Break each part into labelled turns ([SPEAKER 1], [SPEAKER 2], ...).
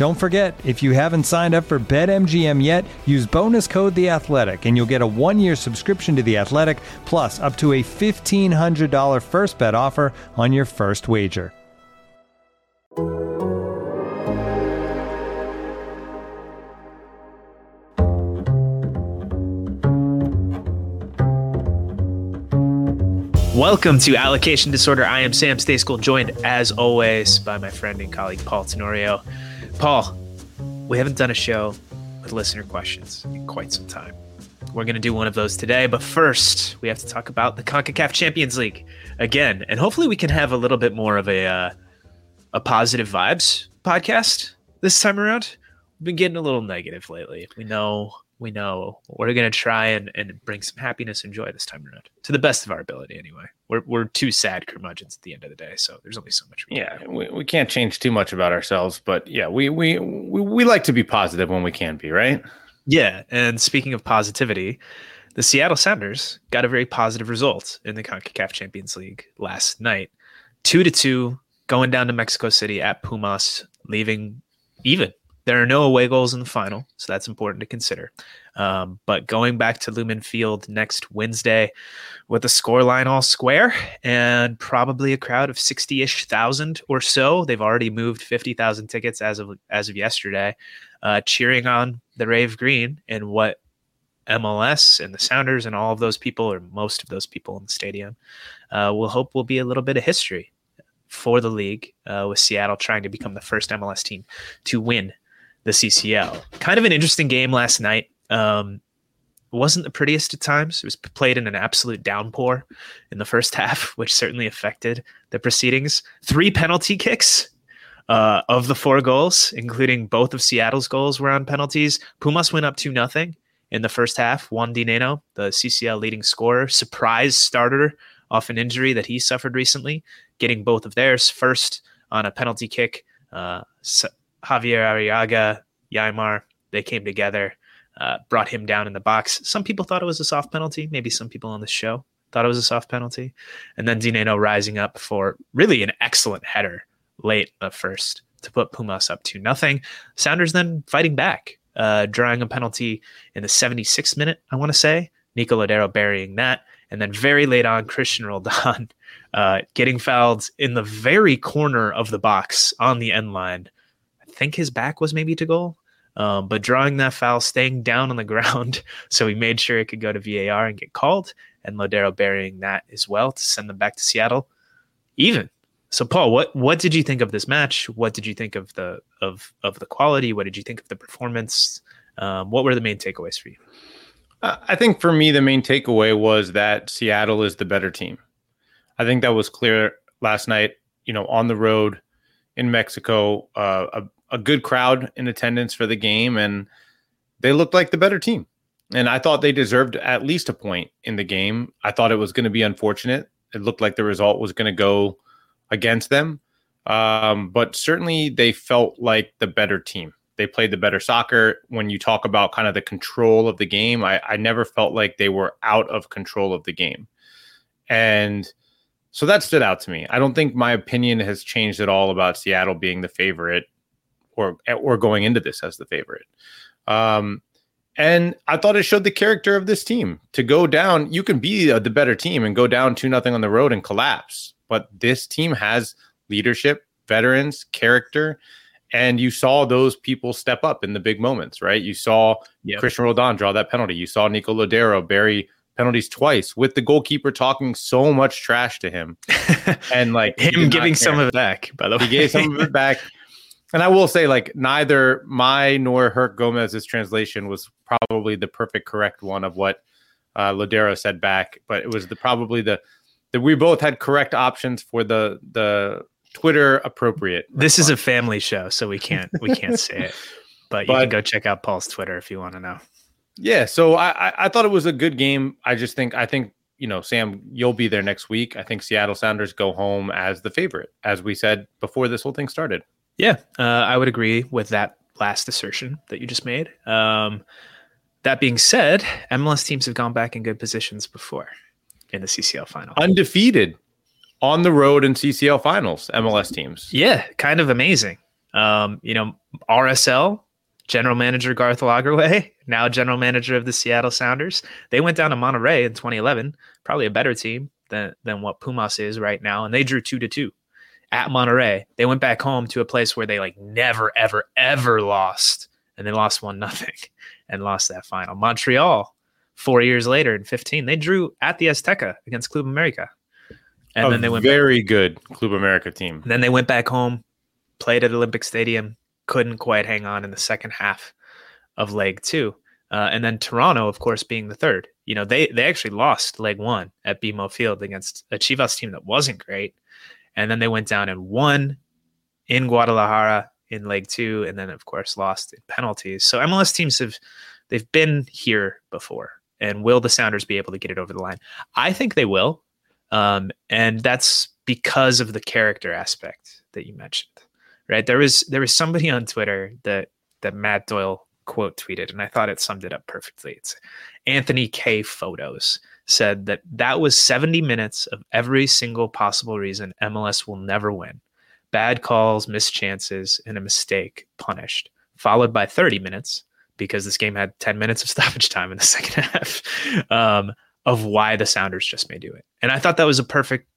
[SPEAKER 1] Don't forget, if you haven't signed up for BetMGM yet, use bonus code The Athletic, and you'll get a one-year subscription to The Athletic, plus up to a fifteen hundred dollar first bet offer on your first wager.
[SPEAKER 2] Welcome to Allocation Disorder. I am Sam Stejskal, joined as always by my friend and colleague Paul Tenorio. Paul, we haven't done a show with listener questions in quite some time. We're going to do one of those today, but first we have to talk about the CONCACAF Champions League again, and hopefully we can have a little bit more of a uh, a positive vibes podcast this time around. We've been getting a little negative lately. We know we know we're going to try and, and bring some happiness and joy this time around to the best of our ability anyway we're, we're two sad curmudgeons at the end of the day so there's only so much
[SPEAKER 3] we yeah can we, we can't change too much about ourselves but yeah we, we we we like to be positive when we can be right?
[SPEAKER 2] Yeah and speaking of positivity the seattle sounders got a very positive result in the concacaf champions league last night. Two to two going down to mexico city at pumas leaving even. There are no away goals in the final, so that's important to consider. Um, but going back to Lumen Field next Wednesday with a scoreline all square and probably a crowd of 60 ish thousand or so, they've already moved 50,000 tickets as of, as of yesterday, uh, cheering on the Rave Green and what MLS and the Sounders and all of those people, or most of those people in the stadium, uh, will hope will be a little bit of history for the league, uh, with Seattle trying to become the first MLS team to win the CCL. Kind of an interesting game last night. Um, wasn't the prettiest at times. It was played in an absolute downpour in the first half, which certainly affected the proceedings. Three penalty kicks uh, of the four goals, including both of Seattle's goals, were on penalties. Pumas went up two nothing in the first half. Juan Dinenno, the CCL leading scorer, surprise starter off an injury that he suffered recently, getting both of theirs first on a penalty kick. Uh, Javier Arreaga, Yeimar, they came together, uh, brought him down in the box. Some people thought it was a soft penalty. Maybe some people on the show thought it was a soft penalty. And then Dinenno rising up for really an excellent header late at first to put Pumas up to nothing. Sounders then fighting back, uh, drawing a penalty in the 76th minute, I want to say. Nico Lodeiro burying that. And then very late on, Cristian Roldan uh, getting fouled in the very corner of the box on the end line I think his back was maybe to goal. Um, but drawing that foul, staying down on the ground, so he made sure it could go to VAR and get called, and Lodeiro burying that as well to send them back to Seattle, even. So, Paul, what what did you think of this match? What did you think of the of of the quality? What did you think of the performance? Um, what were the main takeaways for you?
[SPEAKER 3] I think for me, the main takeaway was that Seattle is the better team. I think that was clear last night. You know, on the road in Mexico, uh, a, a good crowd in attendance for the game, and they looked like the better team. And I thought they deserved at least a point in the game. I thought it was going to be unfortunate. It looked like the result was going to go against them. Um, but certainly they felt like the better team. They played the better soccer. When you talk about kind of the control of the game, I, I never felt like they were out of control of the game. And so that stood out to me. I don't think my opinion has changed at all about Seattle being the favorite or or going into this as the favorite. Um, and I thought it showed the character of this team to go down. You can be the better team and go down two nothing on the road and collapse, but this team has leadership, veterans, character, And you saw those people step up in the big moments, right? You saw yep. Cristian Roldan draw that penalty. You saw Nico Lodeiro bury penalties twice with the goalkeeper talking so much trash to him. and like
[SPEAKER 2] him giving some of it back, by the way.
[SPEAKER 3] He gave some of it back. And I will say, like, neither my nor Hernangomez's translation was probably the perfect correct one of what uh, Lodeiro said back, but it was the probably the that we both had correct options for the the Twitter appropriate.
[SPEAKER 2] This response. is a family show, so we can't we can't say it. But you but, can go check out Paul's Twitter if you want to know.
[SPEAKER 3] Yeah, so I I thought it was a good game. I just think I think you know Sam, you'll be there next week. I think Seattle Sounders go home as the favorite, as we said before this whole thing started.
[SPEAKER 2] Yeah, uh, I would agree with that last assertion that you just made. Um, that being said, MLS teams have gone back in good positions before in the CCL final.
[SPEAKER 3] Undefeated on the road in CCL finals, MLS teams.
[SPEAKER 2] Yeah, kind of amazing. Um, you know, RSL, general manager Garth Lagerwey, now general manager of the Seattle Sounders. They went down to Monterrey in 2011, probably a better team than, than what Pumas is right now, and they drew two to two at Monterrey. They went back home to a place where they like never, ever, ever lost, and they lost one nothing and lost that final. Montreal four years later in 15, they drew at the Azteca against Club America.
[SPEAKER 3] And a then they went very back. good Club America team.
[SPEAKER 2] Then they went back home, played at Olympic Stadium, couldn't quite hang on in the second half of leg two. Uh, and then Toronto, of course, being the third. You know, they they actually lost leg one at BMO Field against a Chivas team that wasn't great. And then they went down and won in Guadalajara in leg two, and then of course lost in penalties. So MLS teams have they've been here before. And will the Sounders be able to get it over the line? I think they will. Um, and that's because of the character aspect that you mentioned. Right. There was there was somebody on Twitter that that Matt Doyle quote tweeted, and I thought it summed it up perfectly. It's Anthony K Photos said that that was 70 minutes of every single possible reason MLS will never win. Bad calls, missed chances, and a mistake punished, followed by 30 minutes because this game had 10 minutes of stoppage time in the second half um, of why the Sounders just may do it. And I thought that was a perfect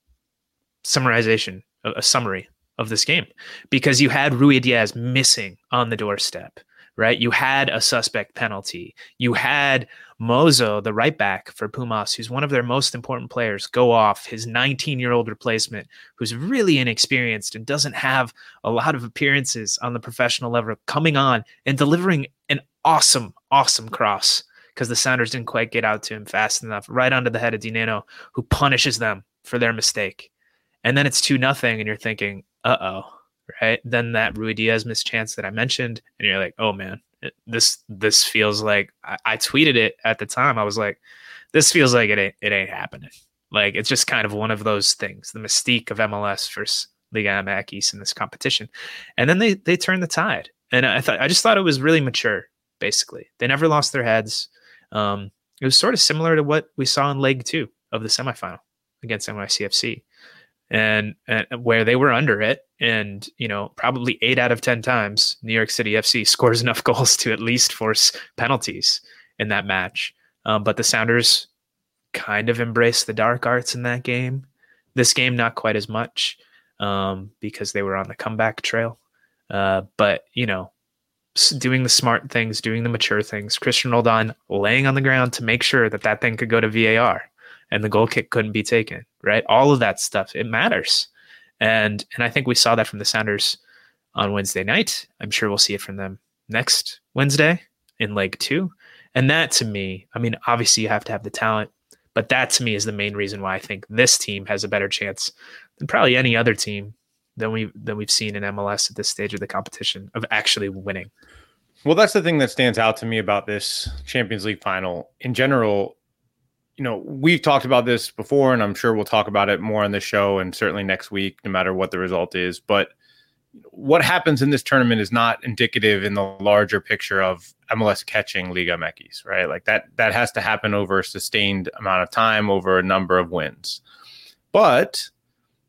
[SPEAKER 2] summarization, a, a summary of this game because you had Ruidíaz missing on the doorstep, right? You had a suspect penalty. You had Mozo, the right back for Pumas, who's one of their most important players, go off his 19 year old replacement, who's really inexperienced and doesn't have a lot of appearances on the professional level, coming on and delivering an awesome, awesome cross because the Sounders didn't quite get out to him fast enough, right onto the head of Dinenno, who punishes them for their mistake. And then it's 2 nothing, and you're thinking, uh oh, right? Then that Ruidíaz Diaz mischance that I mentioned, and you're like, oh man, this this feels like I, I, tweeted it at the time. I was like, this feels like it ain't it ain't happening. Like it's just kind of one of those things, the mystique of MLS versus Liga MX in this competition. And then they they turned the tide. And I thought I just thought it was really mature basically. They never lost their heads. Um, it was sort of similar to what we saw in leg two of the semifinal against NYCFC, and, and where they were under it. And, you know, probably eight out of 10 times, New York City FC scores enough goals to at least force penalties in that match. Um, but the Sounders kind of embraced the dark arts in that game. This game, not quite as much um, because they were on the comeback trail. Uh, but, you know, doing the smart things, doing the mature things. Cristian Roldan laying on the ground to make sure that that thing could go to VAR and the goal kick couldn't be taken. Right, all of that stuff it matters, and and I think we saw that from the Sounders on Wednesday night. I'm sure we'll see it from them next Wednesday in leg two. And that to me, I mean, obviously you have to have the talent, but that to me is the main reason why I think this team has a better chance than probably any other team than we than we've seen in MLS at this stage of the competition of actually winning.
[SPEAKER 3] Well, that's the thing that stands out to me about this Champions League final. In general, you know, we've talked about this before, and I'm sure we'll talk about it more on the show and certainly next week, no matter what the result is. But what happens in this tournament is not indicative in the larger picture of MLS catching Liga MX, right? Like that that has to happen over a sustained amount of time, over a number of wins. But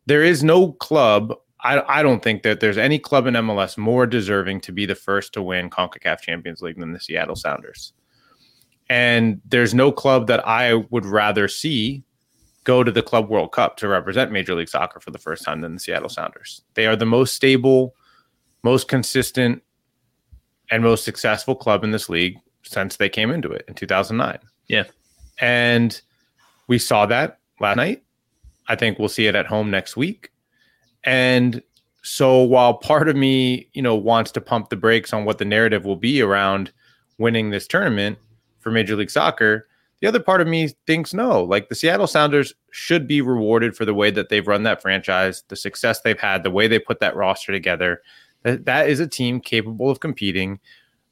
[SPEAKER 3] there is no club I, I don't think that there's any club in MLS more deserving to be the first to win CONCACAF Champions League than the Seattle Sounders. And there's no club that I would rather see go to the Club World Cup to represent Major League Soccer for the first time than the Seattle Sounders. They are the most stable most consistent and most successful club in this league since they came into it in 2009.
[SPEAKER 2] Yeah.
[SPEAKER 3] And we saw that last night. I think we'll see it at home next week. And so while part of me, you know, wants to pump the brakes on what the narrative will be around winning this tournament for Major League Soccer, the other part of me thinks no, like the Seattle Sounders should be rewarded for the way that they've run that franchise, the success they've had, the way they put that roster together. That, that is a team capable of competing,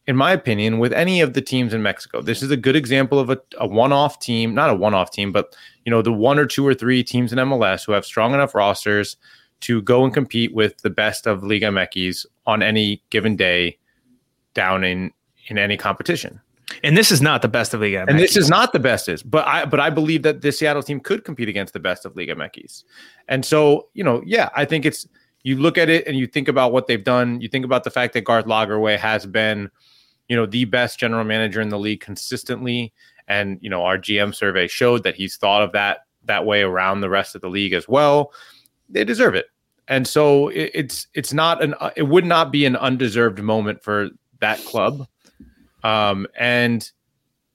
[SPEAKER 3] in my opinion, with any of the teams in Mexico. This is a good example of a, a one off team, not a one off team, but you know, the one or two or three teams in MLS who have strong enough rosters to go and compete with the best of Liga MX on any given day down in in any competition.
[SPEAKER 2] And this is not the best of Liga.
[SPEAKER 3] And this is not the best is, but I but I believe that this Seattle team could compete against the best of Liga MX. And so, you know, yeah, I think it's you look at it and you think about what they've done. You think about the fact that Garth Lagerwey has been, you know, the best general manager in the league consistently. And, you know, our GM survey showed that he's thought of that that way around the rest of the league as well. They deserve it. And so it, it's it's not an it would not be an undeserved moment for that club um, and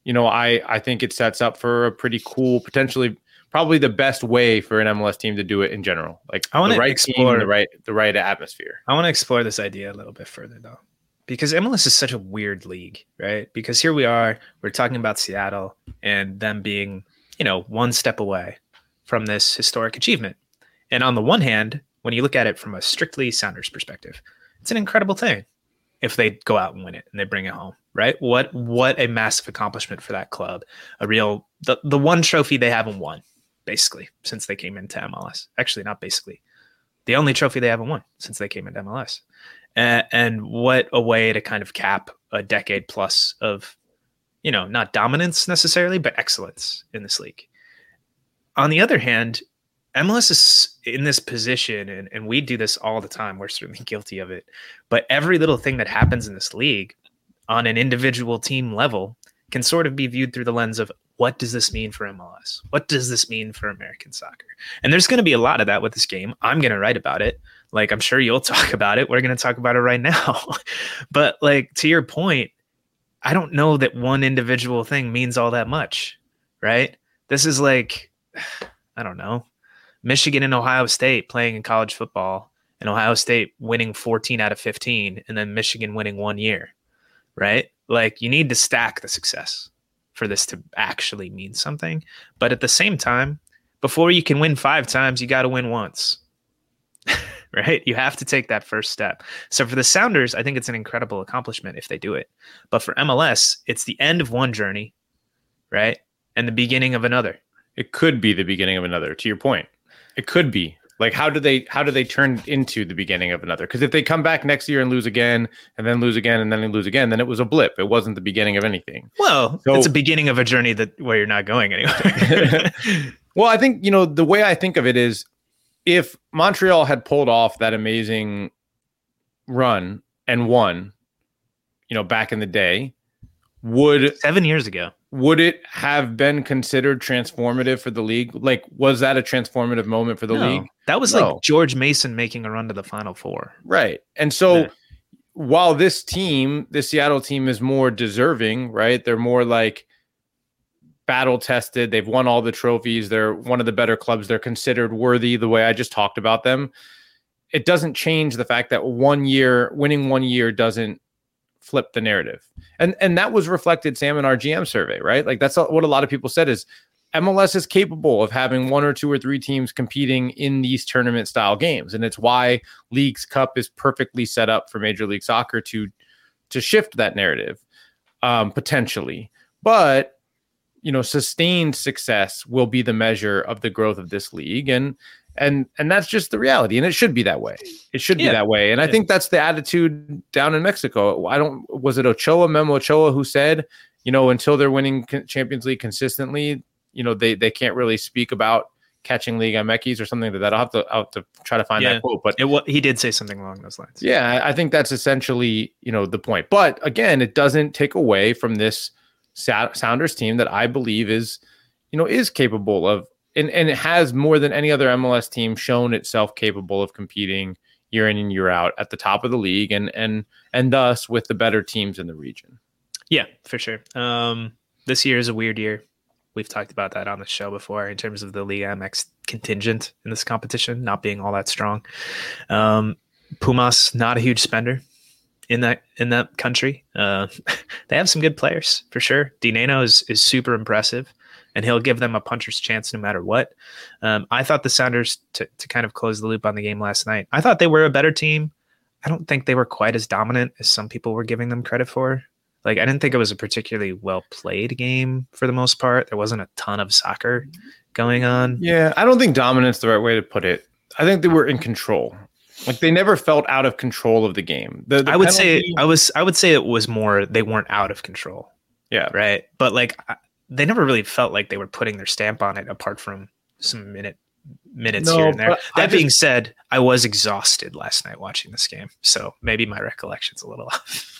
[SPEAKER 3] you know, I I think it sets up for a pretty cool, potentially probably the best way for an MLS team to do it in general. Like
[SPEAKER 2] I want
[SPEAKER 3] to right
[SPEAKER 2] explore
[SPEAKER 3] team, the right the right atmosphere.
[SPEAKER 2] I want to explore this idea a little bit further though. Because MLS is such a weird league, right? Because here we are, we're talking about Seattle and them being, you know, one step away from this historic achievement. And on the one hand, when you look at it from a strictly Sounders perspective, it's an incredible thing if they go out and win it and they bring it home, right? What what a massive accomplishment for that club. A real the the one trophy they haven't won basically since they came into MLS. Actually, not basically. The only trophy they haven't won since they came into MLS. And, and what a way to kind of cap a decade plus of you know, not dominance necessarily, but excellence in this league. On the other hand, MLS is in this position, and, and we do this all the time. We're certainly guilty of it. But every little thing that happens in this league on an individual team level can sort of be viewed through the lens of what does this mean for MLS? What does this mean for American soccer? And there's going to be a lot of that with this game. I'm going to write about it. Like, I'm sure you'll talk about it. We're going to talk about it right now. but, like, to your point, I don't know that one individual thing means all that much, right? This is like, I don't know. Michigan and Ohio State playing in college football, and Ohio State winning 14 out of 15, and then Michigan winning one year, right? Like you need to stack the success for this to actually mean something. But at the same time, before you can win five times, you got to win once. right? You have to take that first step. So for the Sounders, I think it's an incredible accomplishment if they do it. But for MLS, it's the end of one journey, right? And the beginning of another.
[SPEAKER 3] It could be the beginning of another, to your point. It could be. Like how do they how do they turn into the beginning of another? Because if they come back next year and lose again, and then lose again, and then they lose again, then it was a blip. It wasn't the beginning of anything.
[SPEAKER 2] Well, so, it's a beginning of a journey that where you're not going anywhere.
[SPEAKER 3] well, I think you know the way I think of it is if Montreal had pulled off that amazing run and won, you know, back in the day, would
[SPEAKER 2] seven years ago
[SPEAKER 3] would it have been considered transformative for the league? Like, was that a transformative moment for the
[SPEAKER 2] no,
[SPEAKER 3] league?
[SPEAKER 2] That was no. like George Mason making a run to the Final Four.
[SPEAKER 3] Right. And so yeah. while this team, the Seattle team, is more deserving, right? They're more like battle tested. They've won all the trophies. They're one of the better clubs. They're considered worthy the way I just talked about them. It doesn't change the fact that one year, winning one year doesn't flip the narrative. And and that was reflected Sam in our GM survey, right? Like that's what a lot of people said is MLS is capable of having one or two or three teams competing in these tournament style games and it's why Leagues Cup is perfectly set up for Major League Soccer to to shift that narrative um potentially. But you know, sustained success will be the measure of the growth of this league and and and that's just the reality and it should be that way it should yeah. be that way and i think that's the attitude down in mexico i don't was it ochoa memo ochoa who said you know until they're winning champions league consistently you know they they can't really speak about catching Liga MX or something like that. I'll have to I'll have to try to find yeah. that quote. But
[SPEAKER 2] it, he did say something along those lines.
[SPEAKER 3] Yeah, I think that's essentially you know the point. But again, it doesn't take away from this Sounders team that I believe is you know is capable of and and it has more than any other MLS team shown itself capable of competing year in and year out at the top of the league and and and thus with the better teams in the region.
[SPEAKER 2] Yeah, for sure. Um, this year is a weird year. We've talked about that on the show before in terms of the Liga MX contingent in this competition not being all that strong. Um, Pumas not a huge spender in that in that country. Uh, they have some good players for sure. Dinenno is is super impressive, and he'll give them a puncher's chance no matter what. Um, I thought the Sounders to to kind of close the loop on the game last night. I thought they were a better team. I don't think they were quite as dominant as some people were giving them credit for. Like I didn't think it was a particularly well played game for the most part. There wasn't a ton of soccer going on.
[SPEAKER 3] Yeah, I don't think dominance the right way to put it. I think they were in control. Like they never felt out of control of the game. The, the
[SPEAKER 2] I would penalty, say I was I would say it was more they weren't out of control.
[SPEAKER 3] Yeah.
[SPEAKER 2] Right. But like they never really felt like they were putting their stamp on it apart from some minute minutes no, here and there. That being said, I was exhausted last night watching this game. So maybe my recollection's a little off.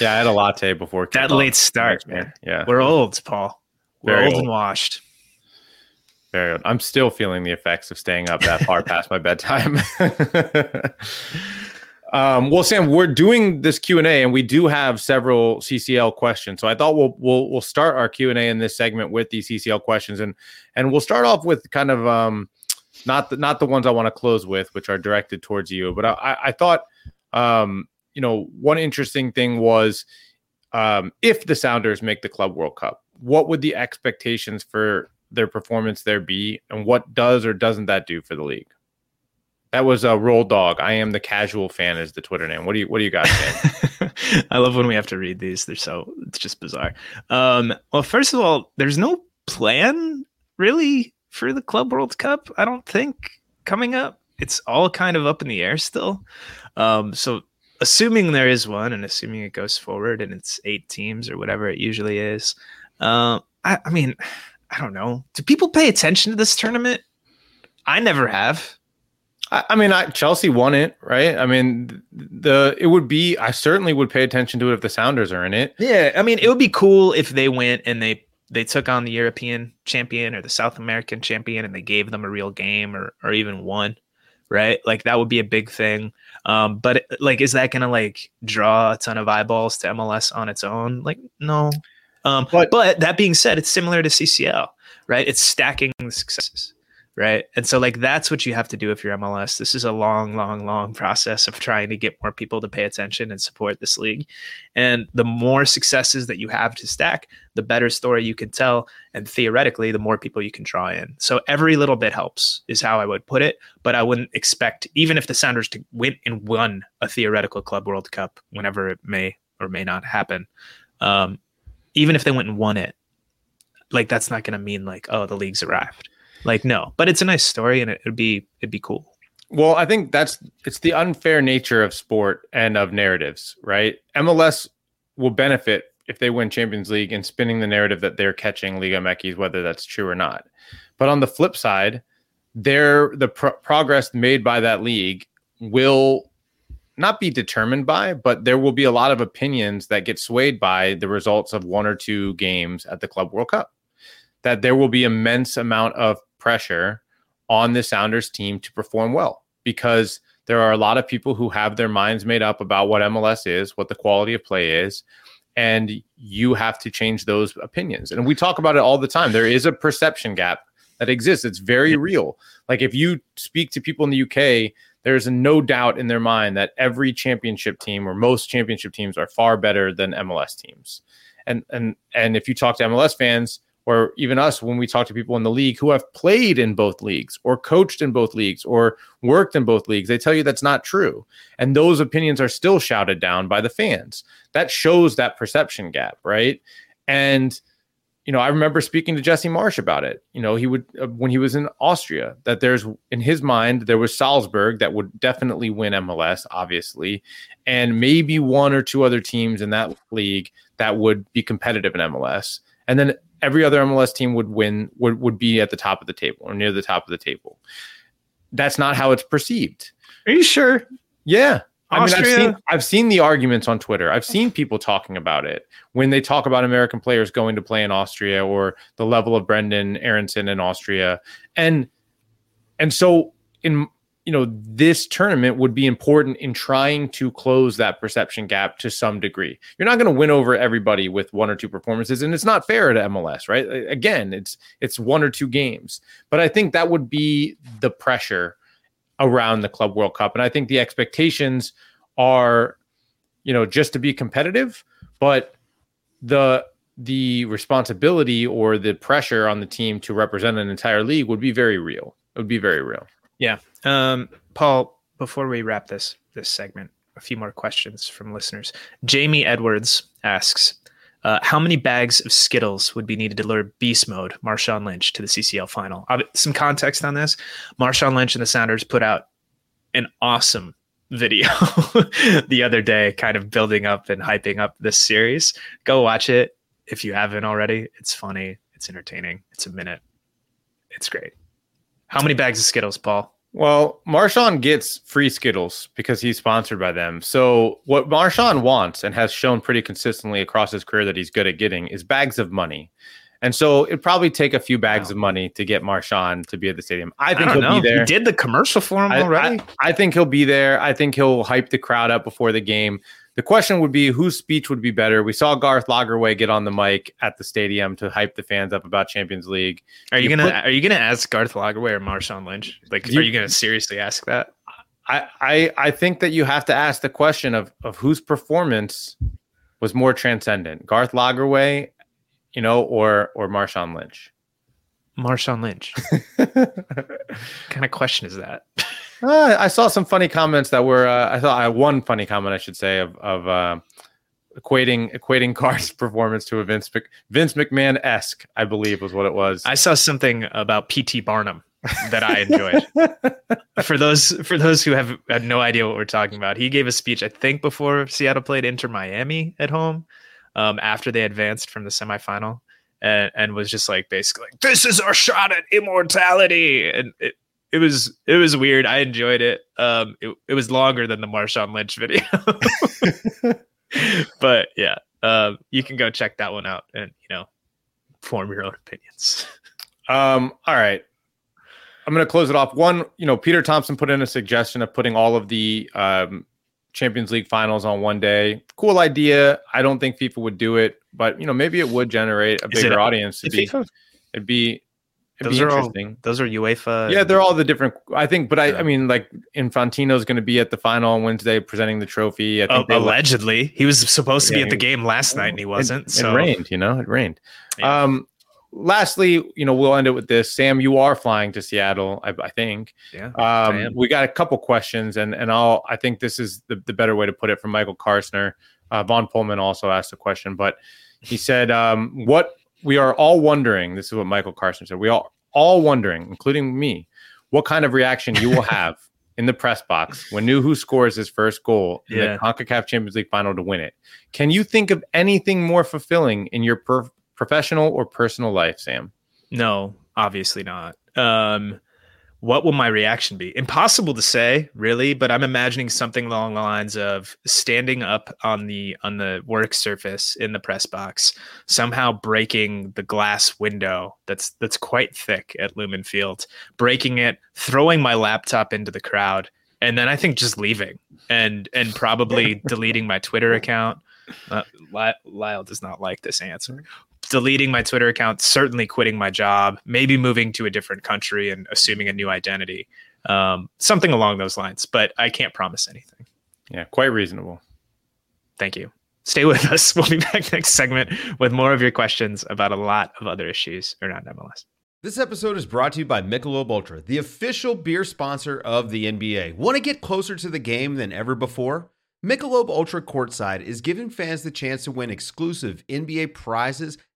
[SPEAKER 3] Yeah, I had a latte before
[SPEAKER 2] that late start, man. Yeah, we're old, Paul. We're Very old, old and washed.
[SPEAKER 3] Very old. I'm still feeling the effects of staying up that far past my bedtime. um, well, Sam, we're doing this Q and A, and we do have several CCL questions. So I thought we'll we'll we'll start our Q and A in this segment with these CCL questions, and and we'll start off with kind of um, not the not the ones I want to close with, which are directed towards you. But I, I thought um, you know, one interesting thing was um, if the Sounders make the Club World Cup, what would the expectations for their performance there be, and what does or doesn't that do for the league? That was a roll dog. I am the casual fan is the Twitter name. What do you what do you got?
[SPEAKER 2] I love when we have to read these. They're so it's just bizarre. Um, well, first of all, there's no plan really for the Club World Cup. I don't think coming up. It's all kind of up in the air still. Um, so assuming there is one and assuming it goes forward and it's eight teams or whatever it usually is uh, I, I, mean i don't know do people pay attention to this tournament i never have
[SPEAKER 3] I, I mean I, chelsea won it right i mean the it would be i certainly would pay attention to it if the sounders are in it
[SPEAKER 2] yeah i mean it would be cool if they went and they they took on the european champion or the south american champion and they gave them a real game or or even one right like that would be a big thing um, but like, is that going to like draw a ton of eyeballs to MLS on its own? Like, no. Um, but, but that being said, it's similar to CCL, right? It's stacking the successes right? And so like that's what you have to do if you're MLS. This is a long, long, long process of trying to get more people to pay attention and support this league. And the more successes that you have to stack, the better story you can tell, and theoretically, the more people you can draw in. So every little bit helps, is how I would put it. But I wouldn't expect even if the Sounders to win and won a theoretical Club World Cup, whenever it may or may not happen. Um, even if they went and won it, like that's not going to mean like oh the league's arrived like no, but it's a nice story and it, would be it'd be cool.
[SPEAKER 3] Well, I think that's it's the unfair nature of sport and of narratives, right? MLS will benefit if they win Champions League and spinning the narrative that they're catching Liga MX, whether that's true or not. But on the flip side, there the pro- progress made by that league will not be determined by, but there will be a lot of opinions that get swayed by the results of one or two games at the Club World Cup. That there will be immense amount of pressure on the Sounders team to perform well because there are a lot of people who have their minds made up about what MLS is, what the quality of play is, and you have to change those opinions. And we talk about it all the time. There is a perception gap that exists. It's very real. Like if you speak to people in the UK, there's no doubt in their mind that every championship team or most championship teams are far better than MLS teams. And and and if you talk to MLS fans, or even us when we talk to people in the league who have played in both leagues or coached in both leagues or worked in both leagues they tell you that's not true. And those opinions are still shouted down by the fans. That shows that perception gap right? And you know i remember speaking to jesse Marsch about it. You know he would uh, when he was in austria that there's in his mind there was salzburg that would definitely win mls obviously and maybe one or two other teams in that league that would be competitive in mls and then every other MLS team would win would, would be at the top of the table or near the top of the table. That's not how it's perceived.
[SPEAKER 2] Are you sure?
[SPEAKER 3] Yeah. I mean, I've seen, I've seen the arguments on Twitter. I've seen people talking about it when they talk about American players going to play in Austria or the level of Brendan Aaronson in Austria. And and so in you know, this tournament would be important in trying to close that perception gap to some degree. You're not going to win over everybody with one or two performances, and it's not fair to MLS, right? Again, it's it's one or two games, but I think that would be the pressure around the Club World Cup, and I think the expectations are, you know, just to be competitive, but the the responsibility or the pressure on the team to represent an entire league would be very real. It would be very real.
[SPEAKER 2] Yeah. Um, Paul, before we wrap this this segment, a few more questions from listeners. Jamie Edwards asks, uh, how many bags of Skittles would be needed to lure beast mode Marshawn Lynch to the CCL final? Some context on this: Marshawn Lynch and the Sounders put out an awesome video the other day, kind of building up and hyping up this series. Go watch it if you haven't already. It's funny. It's entertaining. It's a minute. It's great. How many bags of Skittles, Paul?
[SPEAKER 3] Well, Marshawn gets free Skittles because he's sponsored by them. So, what Marshawn wants and has shown pretty consistently across his career that he's good at getting is bags of money. And so it'd probably take a few bags wow. of money to get Marshawn to be at the stadium. I think I he'll know. be there.
[SPEAKER 2] He did the commercial for him
[SPEAKER 3] I,
[SPEAKER 2] already.
[SPEAKER 3] I, I, think he'll be there. I think he'll hype the crowd up before the game. The question would be whose speech would be better. We saw Garth Lagerwey get on the mic at the stadium to hype the fans up about Champions League.
[SPEAKER 2] Are you, you gonna put, Are you gonna ask Garth Lagerwey or Marshawn Lynch? Like, you, are you gonna seriously ask that?
[SPEAKER 3] I, I I think that you have to ask the question of of whose performance was more transcendent, Garth Lagerwey, you know, or or Marshawn Lynch.
[SPEAKER 2] Marshawn Lynch. what kind of question is that?
[SPEAKER 3] Uh, I saw some funny comments that were. Uh, I thought I one funny comment I should say of of uh, equating equating Carr's performance to a Vince Mc, Vince McMahon esque. I believe was what it was.
[SPEAKER 2] I saw something about P.T. Barnum that I enjoyed. for those for those who have had no idea what we're talking about, he gave a speech I think before Seattle played Inter Miami at home, um, after they advanced from the semifinal. And, and was just like basically like, this is our shot at immortality and it, it was it was weird. I enjoyed it. Um, it, it was longer than the Marshawn Lynch video, but yeah, um, you can go check that one out and you know form your own opinions.
[SPEAKER 3] Um, all right, I'm going to close it off. One, you know, Peter Thompson put in a suggestion of putting all of the um, Champions League finals on one day. Cool idea. I don't think FIFA would do it, but you know, maybe it would generate a bigger audience. It'd be, it'd be
[SPEAKER 2] It'd those are all those are UEFA.
[SPEAKER 3] Yeah, they're all the different. I think, but I, I mean, like Infantino's going to be at the final on Wednesday presenting the trophy. I
[SPEAKER 2] think oh, allegedly, he was supposed to yeah, be at the game last night and he wasn't.
[SPEAKER 3] It,
[SPEAKER 2] so.
[SPEAKER 3] it rained, you know, it rained. Yeah. Um, lastly, you know, we'll end it with this. Sam, you are flying to Seattle, I, I think.
[SPEAKER 2] Yeah.
[SPEAKER 3] Um, we got a couple questions, and and I'll. I think this is the, the better way to put it from Michael Karsner. Uh, Von Pullman also asked a question, but he said, um, "What we are all wondering. This is what Michael Carson said. We all all wondering, including me, what kind of reaction you will have in the press box when Nouhou scores his first goal in yeah. the CONCACAF Champions League final to win it. Can you think of anything more fulfilling in your per- professional or personal life, Sam?
[SPEAKER 2] No, obviously not. Um, what will my reaction be? Impossible to say, really, but I'm imagining something along the lines of standing up on the on the work surface in the press box, somehow breaking the glass window that's that's quite thick at Lumen Field, breaking it, throwing my laptop into the crowd, and then I think just leaving and and probably deleting my Twitter account. Uh, Lyle does not like this answer, deleting my Twitter account, certainly quitting my job, maybe moving to a different country and assuming a new identity, um, something along those lines. But I can't promise anything.
[SPEAKER 3] Yeah, quite reasonable.
[SPEAKER 2] Thank you. Stay with us. We'll be back next segment with more of your questions about a lot of other issues around MLS.
[SPEAKER 4] This episode is brought to you by Michelob Ultra, the official beer sponsor of the NBA. Want to get closer to the game than ever before? Michelob Ultra Courtside is giving fans the chance to win exclusive NBA prizes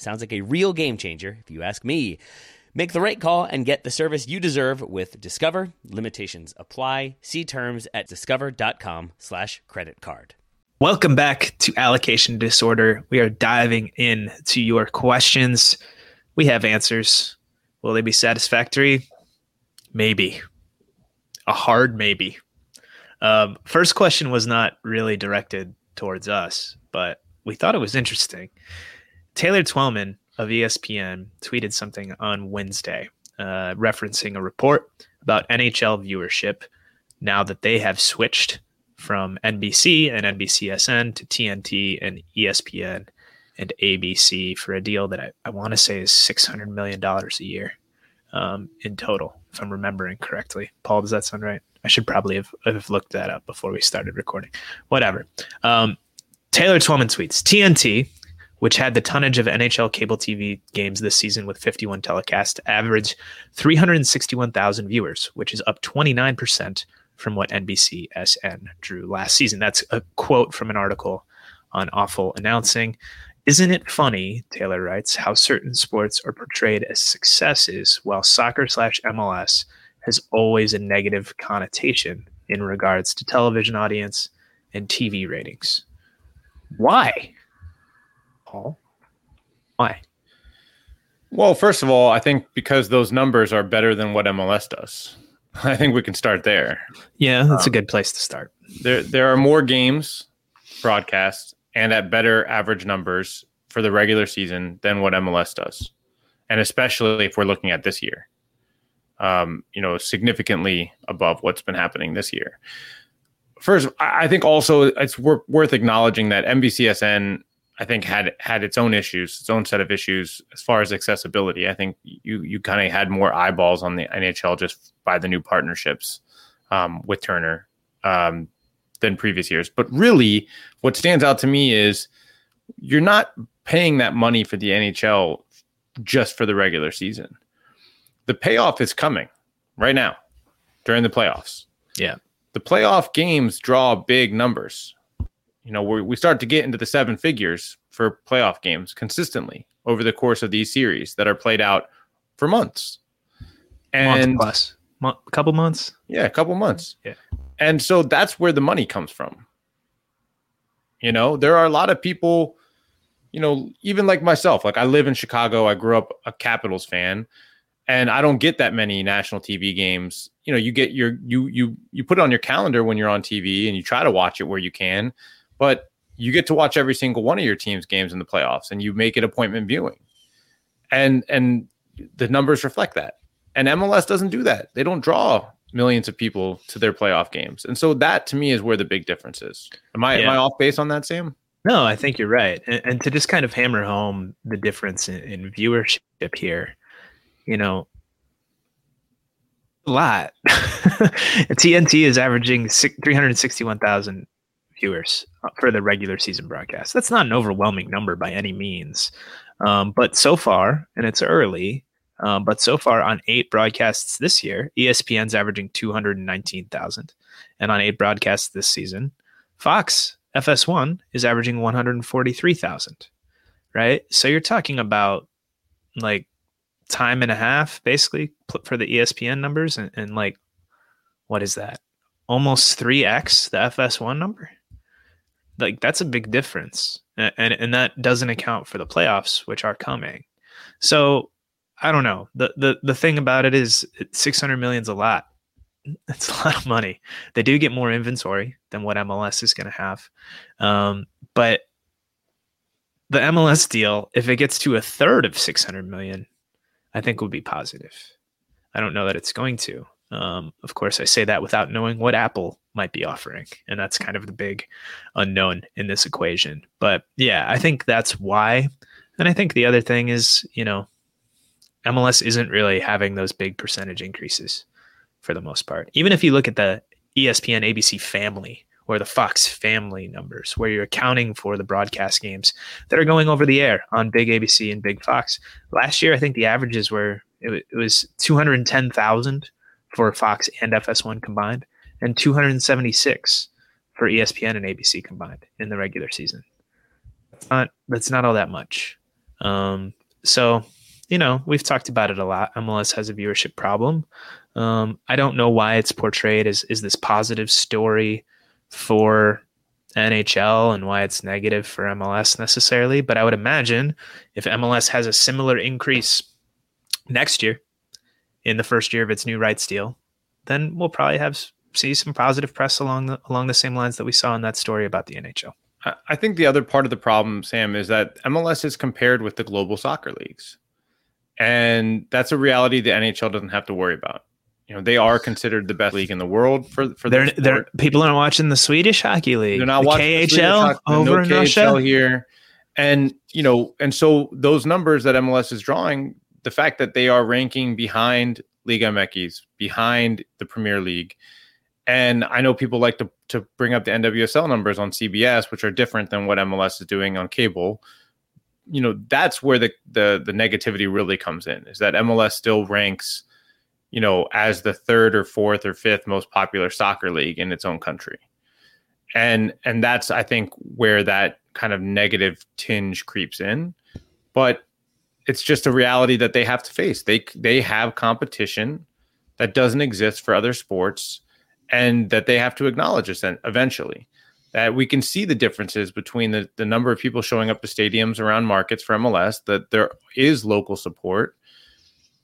[SPEAKER 5] Sounds like a real game changer, if you ask me. Make the right call and get the service you deserve with Discover. Limitations apply. See terms at discover.com slash credit card.
[SPEAKER 2] Welcome back to Allocation Disorder. We are diving in to your questions. We have answers. Will they be satisfactory? Maybe. A hard maybe. Um, first question was not really directed towards us, but we thought it was interesting. Taylor Twellman of ESPN tweeted something on Wednesday, uh, referencing a report about NHL viewership now that they have switched from NBC and NBCSN to TNT and ESPN and ABC for a deal that I, I want to say is $600 million a year um, in total, if I'm remembering correctly. Paul, does that sound right? I should probably have, have looked that up before we started recording. Whatever. Um, Taylor Twellman tweets TNT which had the tonnage of NHL cable TV games this season with 51 telecasts, averaged 361,000 viewers, which is up 29% from what NBCSN drew last season. That's a quote from an article on Awful Announcing. Isn't it funny, Taylor writes, how certain sports are portrayed as successes while soccer slash MLS has always a negative connotation in regards to television audience and TV ratings? Why? Paul? Why?
[SPEAKER 3] Well, first of all, I think because those numbers are better than what MLS does. I think we can start there.
[SPEAKER 2] Yeah, that's um, a good place to start.
[SPEAKER 3] There there are more games broadcast and at better average numbers for the regular season than what MLS does. And especially if we're looking at this year. Um, you know, significantly above what's been happening this year. First, I think also it's worth acknowledging that NBCSN I think had had its own issues, its own set of issues as far as accessibility. I think you you kind of had more eyeballs on the NHL just by the new partnerships um, with Turner um, than previous years. But really, what stands out to me is you're not paying that money for the NHL just for the regular season. The payoff is coming right now during the playoffs.
[SPEAKER 2] Yeah.
[SPEAKER 3] The playoff games draw big numbers you know, we start to get into the seven figures for playoff games consistently over the course of these series that are played out for months.
[SPEAKER 2] And month plus, a couple months.
[SPEAKER 3] Yeah, a couple months.
[SPEAKER 2] Yeah.
[SPEAKER 3] And so that's where the money comes from. You know, there are a lot of people, you know, even like myself, like I live in Chicago, I grew up a Capitals fan, and I don't get that many national TV games. You know, you get your you you you put it on your calendar when you're on TV and you try to watch it where you can but you get to watch every single one of your team's games in the playoffs and you make it appointment viewing. And and the numbers reflect that. And MLS doesn't do that. They don't draw millions of people to their playoff games. And so that to me is where the big difference is. Am I yeah. am I off base on that, Sam?
[SPEAKER 2] No, I think you're right. And, and to just kind of hammer home the difference in, in viewership here, you know, a lot. TNT is averaging 361,000 viewers uh, for the regular season broadcast. That's not an overwhelming number by any means. Um, but so far, and it's early, um, but so far on eight broadcasts this year, ESPN's averaging 219,000. And on eight broadcasts this season, Fox FS1 is averaging 143,000. Right. So you're talking about like time and a half basically for the ESPN numbers and, and like, what is that? Almost 3x the FS1 number like that's a big difference and, and that doesn't account for the playoffs which are coming. So i don't know. The the, the thing about it is 600 million is a lot. It's a lot of money. They do get more inventory than what mls is going to have. Um, but the mls deal if it gets to a third of 600 million i think would be positive. I don't know that it's going to um, of course, I say that without knowing what Apple might be offering. And that's kind of the big unknown in this equation. But yeah, I think that's why. And I think the other thing is, you know, MLS isn't really having those big percentage increases for the most part. Even if you look at the ESPN ABC family or the Fox family numbers, where you're accounting for the broadcast games that are going over the air on Big ABC and Big Fox. Last year, I think the averages were it, was 210,000 for Fox and FS1 combined, and 276 for ESPN and ABC combined in the regular season. That's not that's not all that much. Um, so you know, we've talked about it a lot. MLS has a viewership problem. Um, I don't know why it's portrayed as is this positive story for NHL and why it's negative for MLS necessarily, but I would imagine if MLS has a similar increase next year in the first year of its new rights deal, then we'll probably have see some positive press along the along the same lines that we saw in that story about the NHL.
[SPEAKER 3] I think the other part of the problem, Sam, is that MLS is compared with the global soccer leagues. And that's a reality the NHL doesn't have to worry about. You know, they are considered the best league in the world for for
[SPEAKER 2] they're, they're people aren't watching the Swedish hockey league.
[SPEAKER 3] They're not
[SPEAKER 2] the
[SPEAKER 3] watching
[SPEAKER 2] KHL
[SPEAKER 3] the
[SPEAKER 2] over
[SPEAKER 3] no
[SPEAKER 2] in
[SPEAKER 3] KHL
[SPEAKER 2] Russia.
[SPEAKER 3] here. And you know, and so those numbers that MLS is drawing, the fact that they are ranking behind Liga MX, behind the Premier League, and I know people like to to bring up the NWSL numbers on CBS, which are different than what MLS is doing on cable. You know, that's where the the the negativity really comes in. Is that MLS still ranks, you know, as the third or fourth or fifth most popular soccer league in its own country. And and that's I think where that kind of negative tinge creeps in. But it's just a reality that they have to face. They they have competition that doesn't exist for other sports and that they have to acknowledge eventually that we can see the differences between the, the number of people showing up to stadiums around markets for MLS that there is local support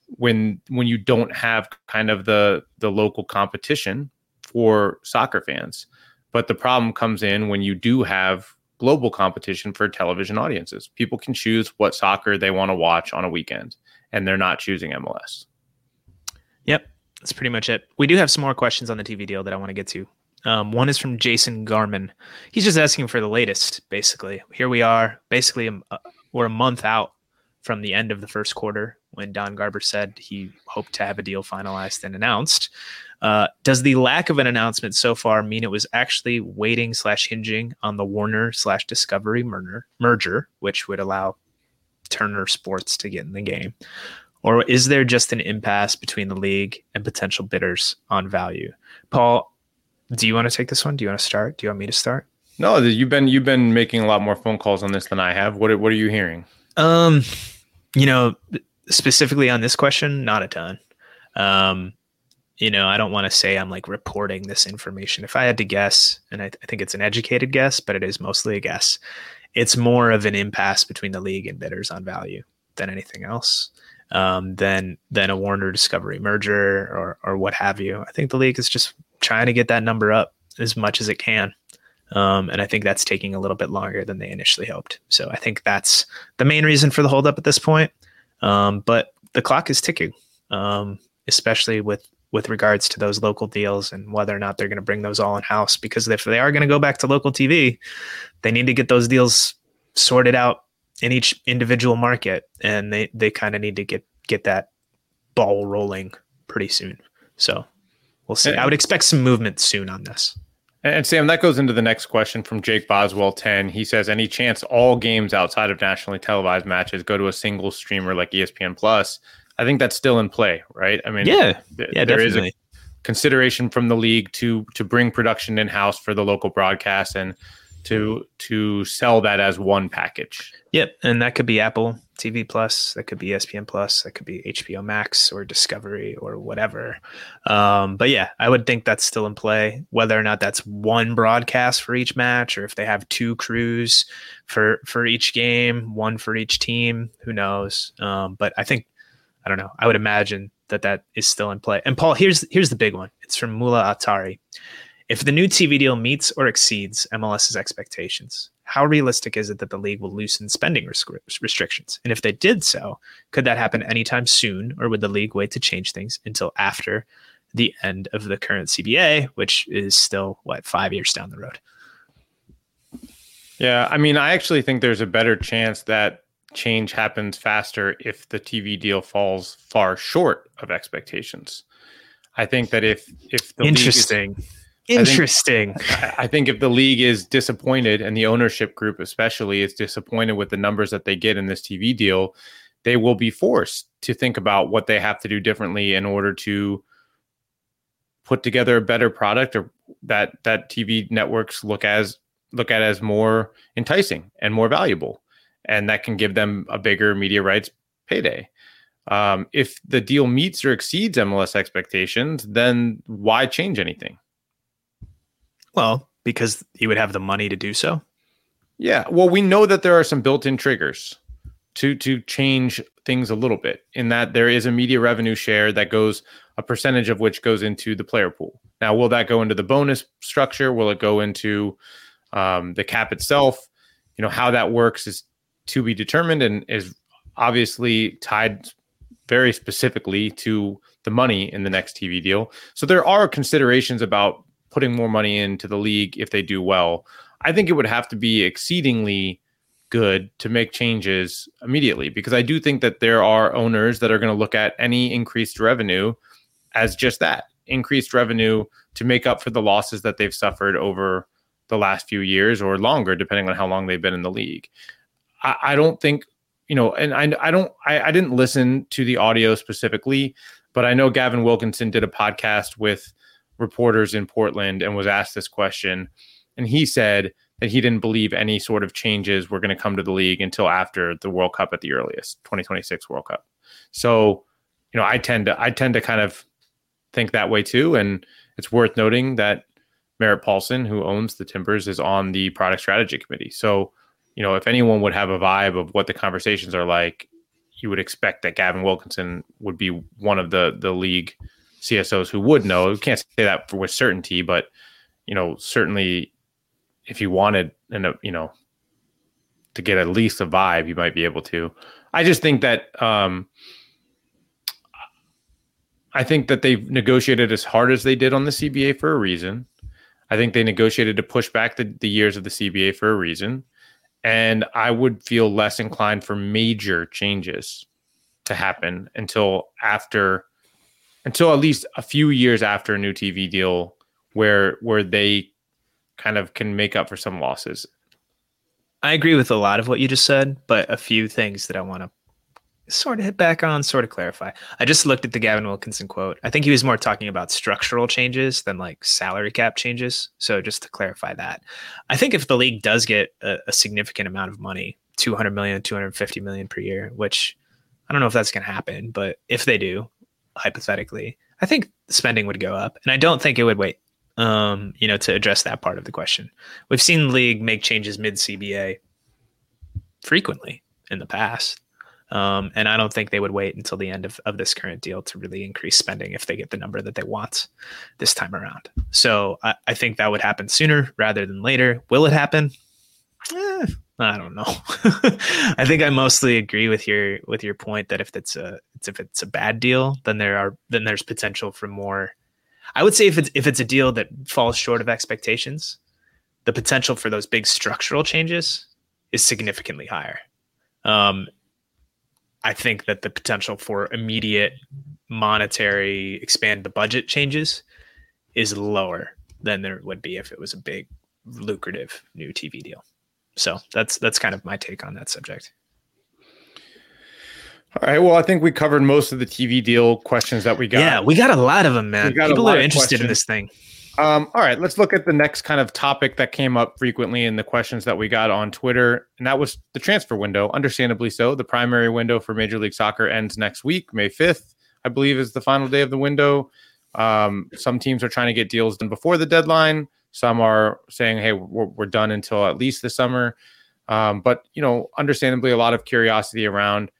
[SPEAKER 3] when when you don't have kind of the the local competition for soccer fans but the problem comes in when you do have global competition for television audiences people can choose what soccer they want to watch on a weekend and they're not choosing MLS
[SPEAKER 2] Yep, that's pretty much it. We do have some more questions on the TV deal that I want to get to. Um, one is from Jason Garman. He's just asking for the latest, basically. Here we are, basically, um, uh, we're a month out from the end of the first quarter when Don Garber said he hoped to have a deal finalized and announced. Uh, does the lack of an announcement so far mean it was actually waiting slash hinging on the Warner slash Discovery merger, merger, which would allow Turner Sports to get in the game? Or is there just an impasse between the league and potential bidders on value? Paul, do you want to take this one? Do you want to start? Do you want me to start?
[SPEAKER 3] no you've been you've been making a lot more phone calls on this than I have what are, what are you hearing
[SPEAKER 2] Um, you know, specifically on this question, not a ton. Um, you know, I don't want to say I'm like reporting this information. If I had to guess, and I, I think it's an educated guess, but it is mostly a guess, it's more of an impasse between the league and bidders on value than anything else. Um, than than a Warner Discovery merger or or what have you. I think the league is just trying to get that number up as much as it can. Um, and I think that's taking a little bit longer than they initially hoped. So I think that's the main reason for the holdup at this point. Um, but the clock is ticking, um, especially with with regards to those local deals and whether or not they're going to bring those all in house. Because if they are going to go back to local TV, they need to get those deals sorted out in each individual market, and they they kind of need to get get that ball rolling pretty soon. So we'll see. I would expect some movement soon on this.
[SPEAKER 3] And Sam, that goes into the next question from Jake Boswell 10. He says, Any chance all games outside of nationally televised matches go to a single streamer like ESPN Plus? I think that's still in play, right? I mean,
[SPEAKER 2] Yeah,
[SPEAKER 3] th-
[SPEAKER 2] yeah,
[SPEAKER 3] there is a consideration from the league to to bring production in house for the local broadcast and to to sell that as one package.
[SPEAKER 2] Yep, and that could be Apple TV Plus, that could be ESPN Plus, that could be HBO Max or Discovery or whatever. Um, but yeah, I would think that's still in play. Whether or not that's one broadcast for each match, or if they have two crews for for each game, one for each team, who knows? Um, but I think I don't know. I would imagine that that is still in play. And Paul, here's here's the big one. It's from Mula Atari. If the new TV deal meets or exceeds MLS's expectations, how realistic is it that the league will loosen spending restri- restrictions? And if they did so, could that happen anytime soon, or would the league wait to change things until after the end of the current CBA, which is still what five years down the road?
[SPEAKER 3] Yeah, I mean, I actually think there's a better chance that change happens faster if the TV deal falls far short of expectations. I think that if if the league is-
[SPEAKER 2] Interesting.
[SPEAKER 3] think- I I think if the league is disappointed and the ownership group especially is disappointed with the numbers that they get in this TV deal, they will be forced to think about what they have to do differently in order to put together a better product or that that TV networks look as look at as more enticing and more valuable and that can give them a bigger media rights payday. Um, if the deal meets or exceeds MLS expectations, then why change anything?
[SPEAKER 2] Well, because you would have the money to do so.
[SPEAKER 3] Yeah. Well, we know that there are some built-in triggers to to change things a little bit in that there is a media revenue share that goes a percentage of which goes into the player pool. Now, will that go into the bonus structure? Will it go into um, the cap itself? You know how that works is to be determined and is obviously tied very specifically to the money in the next TV deal. So there are considerations about putting more money into the league if they do well. I think it would have to be exceedingly good to make changes immediately because I do think that there are owners that are going to look at any increased revenue as just that increased revenue to make up for the losses that they've suffered over the last few years or longer, depending on how long they've been in the league. I, I don't think, you know, and I, I don't, I, I didn't listen to the audio specifically, but I know Gavin Wilkinson did a podcast with reporters in Portland and was asked this question. And he said, that he didn't believe any sort of changes were going to come to the league until after the World Cup at the earliest, 2026 World Cup. So, you know, I tend to I tend to kind of think that way too, and it's worth noting that Merritt Paulson, who owns the Timbers, is on the product strategy committee. So, you know, if anyone would have a vibe of what the conversations are like, you would expect that Gavin Wilkinson would be one of the the league CSOs who would know. We can't say that for with certainty, but you know, certainly if you wanted and you know to get at least a vibe, you might be able to. I just think that um, I think that they've negotiated as hard as they did on the CBA for a reason. I think they negotiated to push back the, the years of the CBA for a reason. And I would feel less inclined for major changes to happen until after until at least a few years after a new TV deal where where they kind of can make up for some losses.
[SPEAKER 2] I agree with a lot of what you just said, but a few things that I want to sort of hit back on, sort of clarify. I just looked at the Gavin Wilkinson quote. I think he was more talking about structural changes than like salary cap changes. So just to clarify that, I think if the league does get a, a significant amount of money, 200 million, 250 million per year, which I don't know if that's going to happen, but if they do, hypothetically, I think spending would go up. And I don't think it would wait um, you know, to address that part of the question. We've seen league make changes mid CBA frequently in the past. Um, and I don't think they would wait until the end of, of this current deal to really increase spending if they get the number that they want this time around. So I, I think that would happen sooner rather than later. Will it happen? Eh, I don't know. I think I mostly agree with your with your point that if it's a if it's a bad deal, then there are then there's potential for more I would say if it's if it's a deal that falls short of expectations, the potential for those big structural changes is significantly higher. Um, I think that the potential for immediate monetary expand the budget changes is lower than there would be if it was a big lucrative new TV deal. So that's that's kind of my take on that subject.
[SPEAKER 3] All right. Well, I think we covered most of the TV deal questions that we got.
[SPEAKER 2] Yeah, we got a lot of them, man. People are interested in this thing.
[SPEAKER 3] Um, all right, let's look at the next kind of topic that came up frequently in the questions that we got on Twitter, and that was the transfer window. Understandably so. The primary window for Major League Soccer ends next week, May 5th, I believe, is the final day of the window. Um, some teams are trying to get deals done before the deadline. Some are saying, hey, we're, we're done until at least the summer. Um, but, you know, understandably, a lot of curiosity around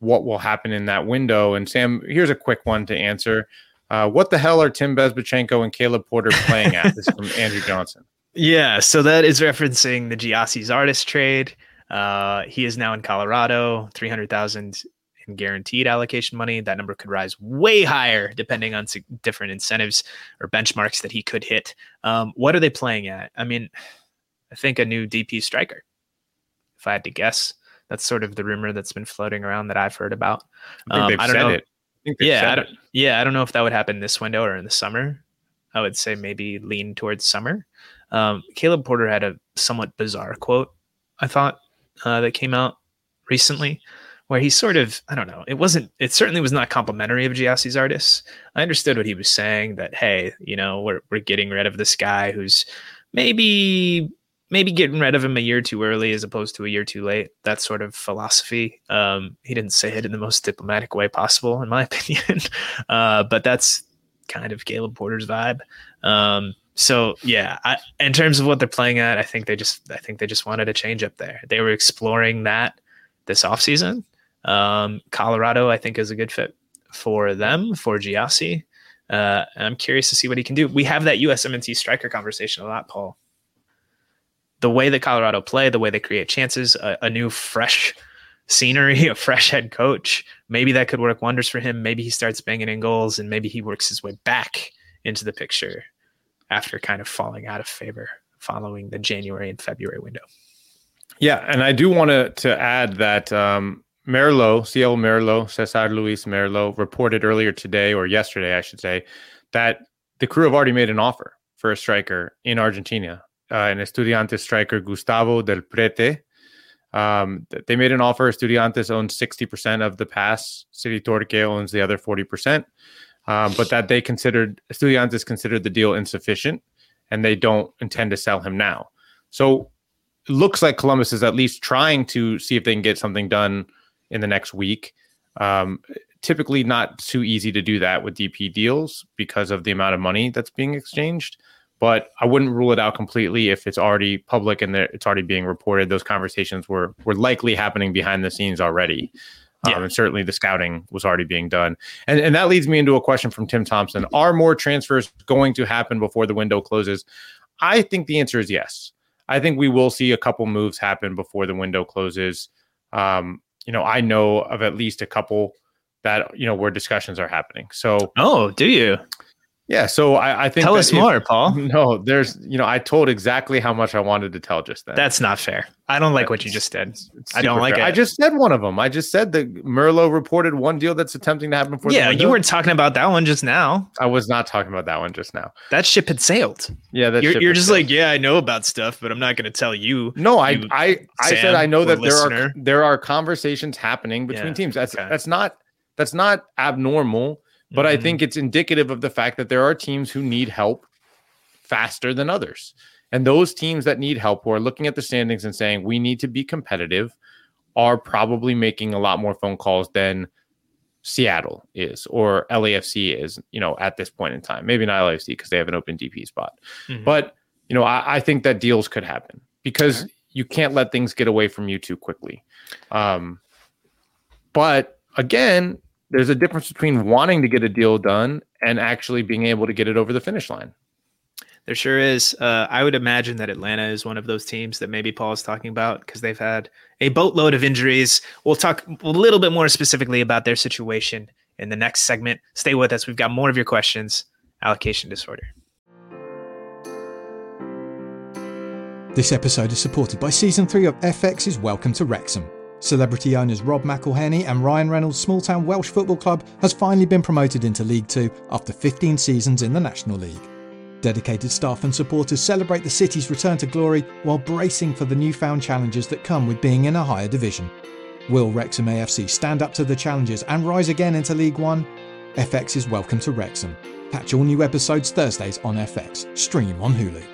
[SPEAKER 3] what will happen in that window. And Sam, here's a quick one to answer. Uh, what the hell are Tim Bezbatchenko and Caleb Porter playing at? this is from Andrew Johnson.
[SPEAKER 2] Yeah, so that is referencing the Gyasi Zardes trade. Uh, he is now in Colorado, 300,000 in guaranteed allocation money. That number could rise way higher depending on different incentives or benchmarks that he could hit. Um, what are they playing at? I mean, I think a new DP striker, if I had to guess. That's sort of the rumor that's been floating around that I've heard about.
[SPEAKER 3] I, um, I don't know. It. I
[SPEAKER 2] yeah, I don't, it. yeah, I don't know if that would happen this window or in the summer. I would say maybe lean towards summer. Um, Caleb Porter had a somewhat bizarre quote, I thought, uh, that came out recently, where he sort of, I don't know, it wasn't, it certainly was not complimentary of Gyasi Zardes. I understood what he was saying that, hey, you know, we're, we're getting rid of this guy who's maybe maybe getting rid of him a year too early as opposed to a year too late. That sort of philosophy. Um, he didn't say it in the most diplomatic way possible, in my opinion. uh, but that's kind of Caleb Porter's vibe. Um, so yeah, I, in terms of what they're playing at, I think they just I think they just wanted a change up there. They were exploring that this offseason. Um, Colorado, I think, is a good fit for them for Gyasi. Uh, I'm curious to see what he can do. We have that USMNT striker conversation a lot, Paul the way that Colorado play, the way they create chances, a, a new fresh scenery, a fresh head coach, maybe that could work wonders for him. Maybe he starts banging in goals and maybe he works his way back into the picture after kind of falling out of favor following the January and February window.
[SPEAKER 3] Yeah, and I do want to to add that um, Merlo, Ciel Merlo, Cesar Luis Merlo, reported earlier today or yesterday, I should say, that the crew have already made an offer for a striker in Argentina uh, an Estudiantes striker, Gustavo Del Prete. Um, they made an offer. Estudiantes owns 60% of the pass. City Torque owns the other 40%. Um, but that they considered, Estudiantes considered the deal insufficient and they don't intend to sell him now. So it looks like Columbus is at least trying to see if they can get something done in the next week. Um, typically, not too easy to do that with DP deals because of the amount of money that's being exchanged but I wouldn't rule it out completely if it's already public and it's already being reported. Those conversations were were likely happening behind the scenes already. Um, yeah. Um, and certainly the scouting was already being done. And, and that leads me into a question from Tim Thompson. Are more transfers going to happen before the window closes? I think the answer is yes. I think we will see a couple moves happen before the window closes. Um, you know, I know of at least a couple that, you know, where discussions are happening. So,
[SPEAKER 2] oh, do you?
[SPEAKER 3] Yeah, so I, I think
[SPEAKER 2] tell us if, more, Paul.
[SPEAKER 3] No, there's you know I told exactly how much I wanted to tell just then.
[SPEAKER 2] That's not fair. I don't like what you just did. I don't like
[SPEAKER 3] fair.
[SPEAKER 2] it.
[SPEAKER 3] I just said one of them. I just said that Merlo reported one deal that's attempting to happen for.
[SPEAKER 2] Yeah, you weren't talking about that one just now.
[SPEAKER 3] I was not talking about that one just now.
[SPEAKER 2] That ship had sailed.
[SPEAKER 3] Yeah, that
[SPEAKER 2] you're, you're just sailed. like, yeah, I know about stuff, but I'm not going to tell you.
[SPEAKER 3] No, I I I Sam, said I know that there are there are conversations happening between yeah, teams. That's okay. that's not that's not abnormal but mm-hmm. I think it's indicative of the fact that there are teams who need help faster than others. And those teams that need help, who are looking at the standings and saying, we need to be competitive, are probably making a lot more phone calls than Seattle is or LAFC is, you know, at this point in time. Maybe not LAFC because they have an open DP spot. Mm-hmm. But, you know, I, I, think that deals could happen because you can't let things get away from you too quickly. Um, but again, there's a difference between wanting to get a deal done and actually being able to get it over the finish line.
[SPEAKER 2] There sure is. Uh, I would imagine that Atlanta is one of those teams that maybe Paul is talking about because they've had a boatload of injuries. We'll talk a little bit more specifically about their situation in the next segment. Stay with us. We've got more of your questions. Allocation disorder.
[SPEAKER 6] This episode is supported by season three of FX's Welcome to Wrexham. Celebrity owners Rob McElhenney and Ryan Reynolds' small town Welsh football club has finally been promoted into League Two after 15 seasons in the National League. Dedicated staff and supporters celebrate the city's return to glory while bracing for the newfound challenges that come with being in a higher division. Will Wrexham AFC stand up to the challenges and rise again into League One? FX is welcome to Wrexham. Catch all new episodes Thursdays on FX. Stream on Hulu.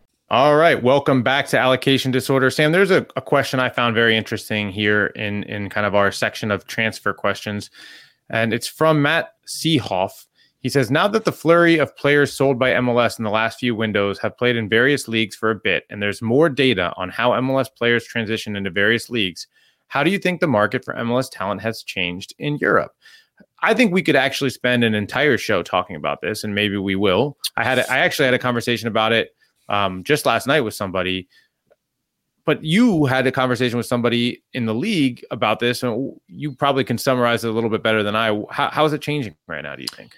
[SPEAKER 3] All right, welcome back to allocation disorder. Sam, there's a, a, question I found very interesting here in in kind of our section of transfer questions, and it's from Matt Seehoff. He says, "Now that the flurry of players sold by MLS in the last few windows have played in various leagues for a bit, and there's more data on how MLS players transition into various leagues, how do you think the market for MLS talent has changed in Europe?" I think we could actually spend an entire show talking about this, and maybe we will. I had a, I actually had a conversation about it um, just last night with somebody. But you had a conversation with somebody in the league about this, and you probably can summarize it a little bit better than I. How, how is it changing right now? Do you think?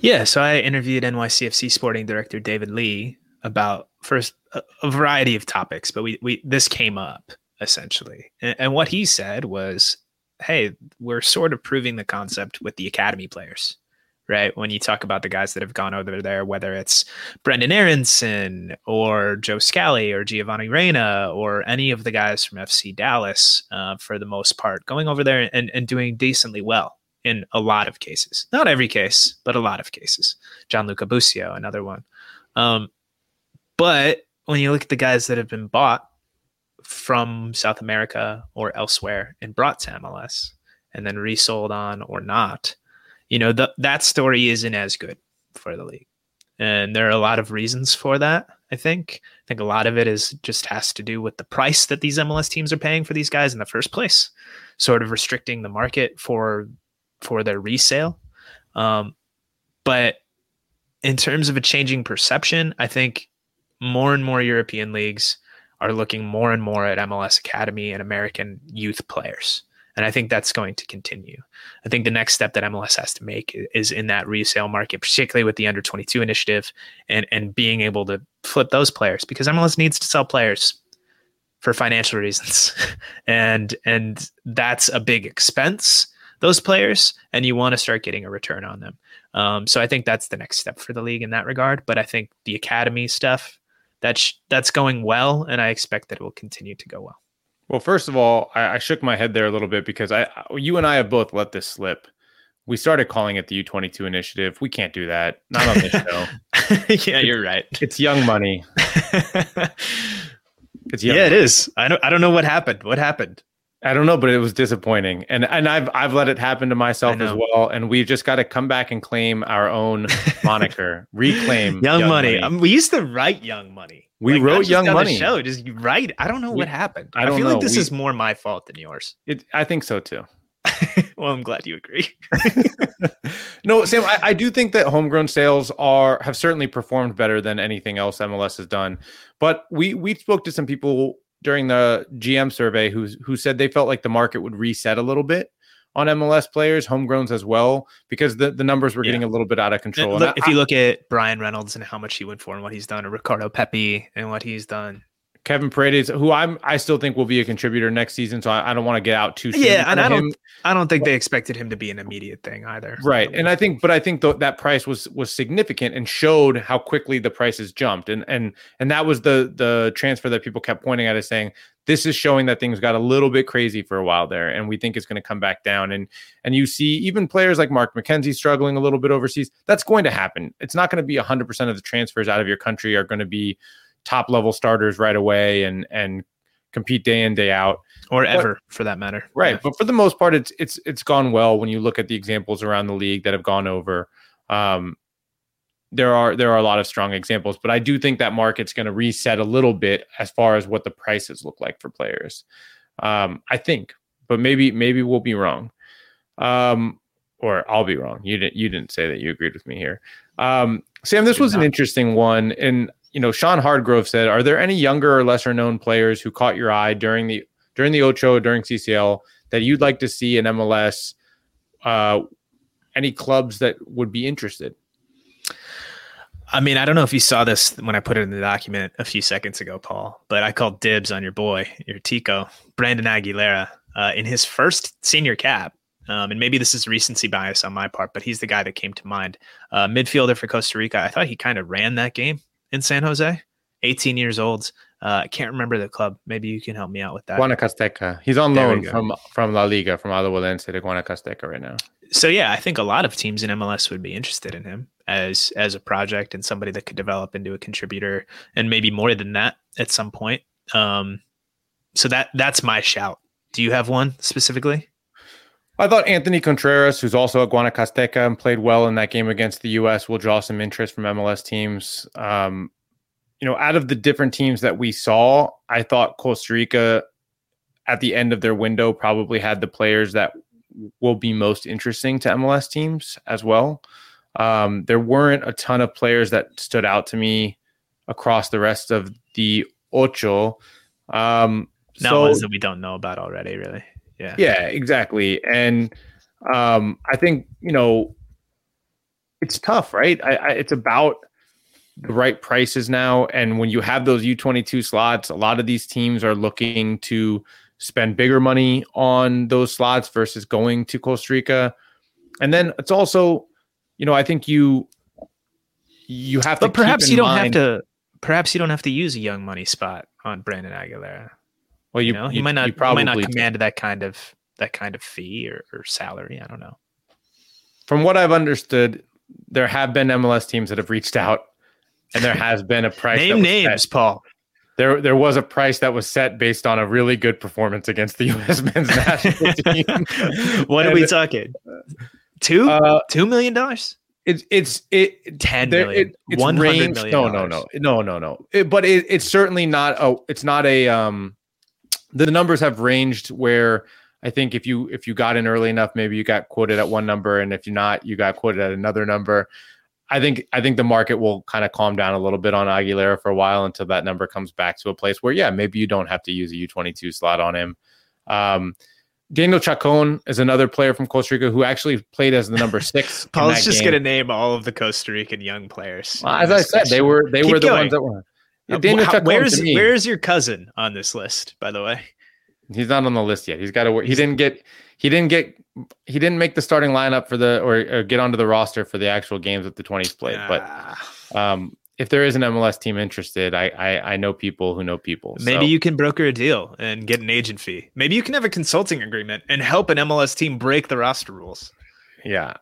[SPEAKER 2] Yeah, so I interviewed NYCFC sporting director David Lee about first a, a variety of topics, but we we this came up essentially, and, and what he said was, "Hey, we're sort of proving the concept with the academy players." Right? When you talk about the guys that have gone over there, whether it's Brendan Aaronson or Joe Scally or Giovanni Reyna or any of the guys from FC Dallas, uh, for the most part, going over there and, and doing decently well in a lot of cases. Not every case, but a lot of cases. Gianluca Busio, another one. Um, but when you look at the guys that have been bought from South America or elsewhere and brought to MLS and then resold on or not, you know, the, that story isn't as good for the league. And there are a lot of reasons for that, I think. I think a lot of it is just has to do with the price that these MLS teams are paying for these guys in the first place, sort of restricting the market for for their resale. Um, but in terms of a changing perception, I think more and more European leagues are looking more and more at MLS Academy and American youth players. And I think that's going to continue. I think the next step that MLS has to make is in that resale market, particularly with the under 22 initiative and, and being able to flip those players because MLS needs to sell players for financial reasons. and and that's a big expense, those players, and you want to start getting a return on them. Um, so I think that's the next step for the league in that regard. But I think the academy stuff, that's that's going well, and I expect that it will continue to go well.
[SPEAKER 3] Well, first of all, I, I, shook my head there a little bit because I, you and I have both let this slip. We started calling it the U22 initiative. We can't do that. Not on this
[SPEAKER 2] show. yeah, you're right.
[SPEAKER 3] It's young money.
[SPEAKER 2] it's young yeah, money. it is. I don't. I don't know what happened. What happened?
[SPEAKER 3] I don't know, but it was disappointing, and and I've I've let it happen to myself as well, and we've just got to come back and claim our own moniker, reclaim
[SPEAKER 2] Young, young Money. money. Um, we used to write Young Money.
[SPEAKER 3] We like, wrote Young Money.
[SPEAKER 2] show just right. I don't know we, what happened. I, I feel know. like this we, is more my fault than yours.
[SPEAKER 3] It, I think so too.
[SPEAKER 2] well, I'm glad you agree.
[SPEAKER 3] no, Sam, I, I, do think that homegrown sales are have certainly performed better than anything else MLS has done. But we we spoke to some people during the GM survey who who said they felt like the market would reset a little bit on MLS players, homegrowns as well, because the, the numbers were getting a little bit out of control.
[SPEAKER 2] Look, I, if you look at Bryan Reynolds and how much he went for and what he's done, or Ricardo Pepi and what he's done,
[SPEAKER 3] Kevin Paredes, who I'm I still think will be a contributor next season, so I, I don't want to get out too soon.
[SPEAKER 2] Yeah, and I him. don't I don't think they expected him to be an immediate thing either.
[SPEAKER 3] Right, and I think, but I think th- that price was was significant and showed how quickly the prices jumped, and and and that was the the transfer that people kept pointing at as saying this is showing that things got a little bit crazy for a while there, and we think it's going to come back down. And and you see even players like Mark McKenzie struggling a little bit overseas. That's going to happen. It's not going to be 100 percent of the transfers out of your country are going to be top level starters right away and and compete day in day out.
[SPEAKER 2] Or but, ever for that matter.
[SPEAKER 3] Right yeah. but for the most part it's it's it's gone well when you look at the examples around the league that have gone over. Um there are there are a lot of strong examples but i do think that market's going to reset a little bit as far as what the prices look like for players. Um i think but maybe maybe we'll be wrong. Um or i'll be wrong. You didn't you didn't say that you agreed with me here. Um sam this was an interesting one and you know, Sean Hardgrove said, "Are there any younger or lesser known players who caught your eye during the during the Ocho during CCL that you'd like to see in MLS? Uh, any clubs that would be interested?"
[SPEAKER 2] I mean, I don't know if you saw this when I put it in the document a few seconds ago, Paul, but I called dibs on your boy, your Tico, Brandon Aguilera, uh, in his first senior cap. Um, and maybe this is recency bias on my part, but he's the guy that came to mind. Uh, midfielder for Costa Rica. I thought he kind of ran that game in San Jose, 18 years old. Uh, I can't remember the club. Maybe you can help me out with that.
[SPEAKER 3] Guanacasteca. He's on loan from from La Liga from Alajuelense to Guanacasteca right now.
[SPEAKER 2] So yeah, I think a lot of teams in MLS would be interested in him as as a project and somebody that could develop into a contributor and maybe more than that at some point. Um, so that that's my shout. Do you have one specifically?
[SPEAKER 3] I thought Anthony Contreras, who's also at Guanacasteca and played well in that game against the U.S., will draw some interest from MLS teams. Um, you know, out of the different teams that we saw, I thought Costa Rica at the end of their window probably had the players that will be most interesting to MLS teams as well. Um, there weren't a ton of players that stood out to me across the rest of the ocho. Um,
[SPEAKER 2] Not so, ones that we don't know about already, really. Yeah.
[SPEAKER 3] Yeah, exactly. And um, I think, you know, it's tough, right? I, I, it's about the right prices now, and when you have those U twenty two slots, a lot of these teams are looking to spend bigger money on those slots versus going to Costa Rica, and then it's also, you know, I think you you have
[SPEAKER 2] but
[SPEAKER 3] to.
[SPEAKER 2] perhaps you don't
[SPEAKER 3] mind,
[SPEAKER 2] have to. Perhaps you don't have to use a young money spot on Brandon Aguilera.
[SPEAKER 3] Well,
[SPEAKER 2] You,
[SPEAKER 3] you,
[SPEAKER 2] know,
[SPEAKER 3] you
[SPEAKER 2] might not.
[SPEAKER 3] you probably
[SPEAKER 2] might not command that kind of that kind of fee or, or salary. I don't know.
[SPEAKER 3] from what I've understood, there have been MLS teams that have reached out, and there has been a price.
[SPEAKER 2] Name names,
[SPEAKER 3] set.
[SPEAKER 2] Paul.
[SPEAKER 3] There, there was a price that was set based on a really good performance against the U.S. men's national team.
[SPEAKER 2] what are
[SPEAKER 3] And,
[SPEAKER 2] we talking? Two
[SPEAKER 3] Uh,
[SPEAKER 2] two million dollars?
[SPEAKER 3] it's it's it.
[SPEAKER 2] Ten
[SPEAKER 3] there-
[SPEAKER 2] million?
[SPEAKER 3] it- it's ranged-
[SPEAKER 2] million?
[SPEAKER 3] No, no, no, no, no, no. It- but it, it's certainly not a. It's not a. Um, the numbers have ranged where I think if you if you got in early enough, maybe you got quoted at one number, and if you're not, you got quoted at another number. I think I think the market will kind of calm down a little bit on Aguilera for a while until that number comes back to a place where yeah, maybe you don't have to use a U22 slot on him. Um, Daniel Chacon is another player from Costa Rica who actually played as the number six.
[SPEAKER 2] Paul's just gonna name all of the Costa Rican young players.
[SPEAKER 3] Well, as I said, they were they
[SPEAKER 2] Keep
[SPEAKER 3] were the
[SPEAKER 2] going.
[SPEAKER 3] ones that were. Yeah,
[SPEAKER 2] Uh,
[SPEAKER 3] Daniel
[SPEAKER 2] how- where's where's your cousin on this list? By the way,
[SPEAKER 3] he's not on the list yet. He's got to work. He didn't get he didn't get he didn't make the starting lineup for the or, or get onto the roster for the actual games that the 20s played. But
[SPEAKER 2] Ah,
[SPEAKER 3] um, if there is an MLS team interested, I I, I know people who know people.
[SPEAKER 2] maybe
[SPEAKER 3] so-
[SPEAKER 2] you can broker a deal and get an agent fee. Maybe you can have a consulting agreement and help an MLS team break the roster rules.
[SPEAKER 3] yeah.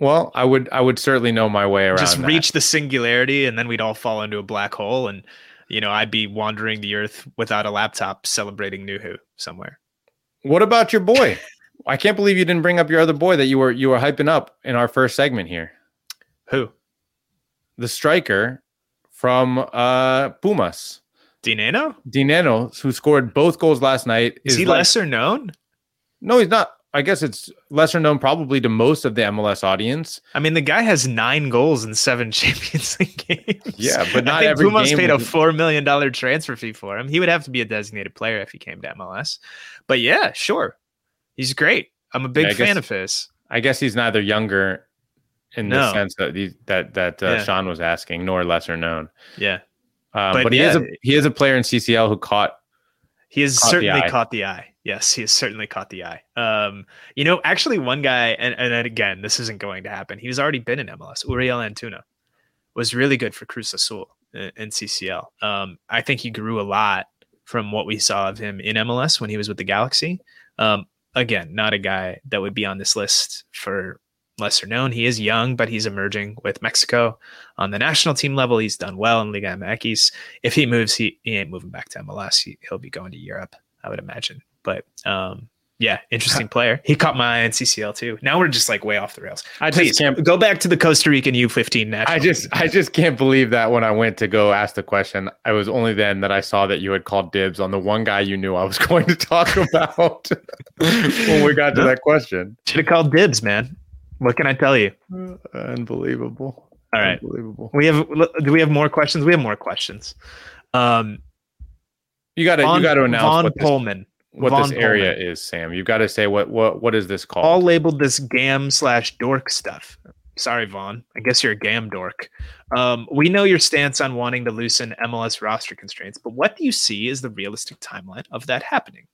[SPEAKER 3] Well, I would I would certainly know my way around.
[SPEAKER 2] Just
[SPEAKER 3] that.
[SPEAKER 2] reach the singularity, and then we'd all fall into a black hole, and you know I'd be wandering the earth without a laptop, celebrating Nouhou somewhere.
[SPEAKER 3] What about your boy? I can't believe you didn't bring up your other boy that you were you were hyping up in our first segment here.
[SPEAKER 2] Who?
[SPEAKER 3] The striker from uh Pumas.
[SPEAKER 2] Dinenno?
[SPEAKER 3] Dinenno, who scored both goals last night,
[SPEAKER 2] Is, he
[SPEAKER 3] like-
[SPEAKER 2] lesser known?
[SPEAKER 3] No, he's not. I guess it's lesser known probably to most of the MLS audience.
[SPEAKER 2] I mean, the guy has nine goals in seven Champions League games.
[SPEAKER 3] Yeah, but not
[SPEAKER 2] I think
[SPEAKER 3] every
[SPEAKER 2] Pumas
[SPEAKER 3] game
[SPEAKER 2] paid a four million dollar transfer fee for him. He would have to be a designated player if he came to MLS. But yeah, sure, he's great. I'm a big
[SPEAKER 3] Yeah,
[SPEAKER 2] fan
[SPEAKER 3] guess-
[SPEAKER 2] of his.
[SPEAKER 3] I guess he's neither younger in the sense that he, that that uh,
[SPEAKER 2] Yeah.
[SPEAKER 3] Sean was asking, nor lesser known.
[SPEAKER 2] Yeah,
[SPEAKER 3] Um,
[SPEAKER 2] But
[SPEAKER 3] but he is a he is a player in CCL who caught.
[SPEAKER 2] he has
[SPEAKER 3] Caught the
[SPEAKER 2] certainly
[SPEAKER 3] eye.
[SPEAKER 2] caught the eye. Yes, he has certainly caught the eye. Um, you know, actually, one guy, and and again, this isn't going to happen. He's already been in MLS. Uriel Antuna was really good for Cruz Azul in, in CCL. Um, I think he grew a lot from what we saw of him in MLS when he was with the Galaxy. Um, again, not a guy that would be on this list for lesser known. He is young, but he's emerging with Mexico on the national team level. He's done well in Liga MX. If he moves, he, he ain't moving back to MLS. He, he'll be going to Europe, I would imagine. But um, yeah, interesting player. He caught my eye in CCL too. Now we're just like way off the rails.
[SPEAKER 3] I just
[SPEAKER 2] Please
[SPEAKER 3] can't.
[SPEAKER 2] go back to the Costa Rican U15 national.
[SPEAKER 3] I just I just can't believe that when I went to go ask the question, I was only then that I saw that you had called dibs on the one guy you knew I was going to talk about when we got to that question.
[SPEAKER 2] should have called dibs, man. What can I tell you?
[SPEAKER 3] Unbelievable.
[SPEAKER 2] All right.
[SPEAKER 3] Unbelievable.
[SPEAKER 2] We have do we have more questions? We have more questions. Um
[SPEAKER 3] You got to
[SPEAKER 2] Von,
[SPEAKER 3] you got to announce
[SPEAKER 2] Von
[SPEAKER 3] what this,
[SPEAKER 2] Pullman.
[SPEAKER 3] What
[SPEAKER 2] Von
[SPEAKER 3] this area
[SPEAKER 2] Pullman.
[SPEAKER 3] is, Sam. You've got to say what what what is this called?
[SPEAKER 2] all labeled this gam slash dork stuff. Sorry, Vaughn. I guess you're a gam dork. Um, we know your stance on wanting to loosen MLS roster constraints, but what do you see as the realistic timeline of that happening?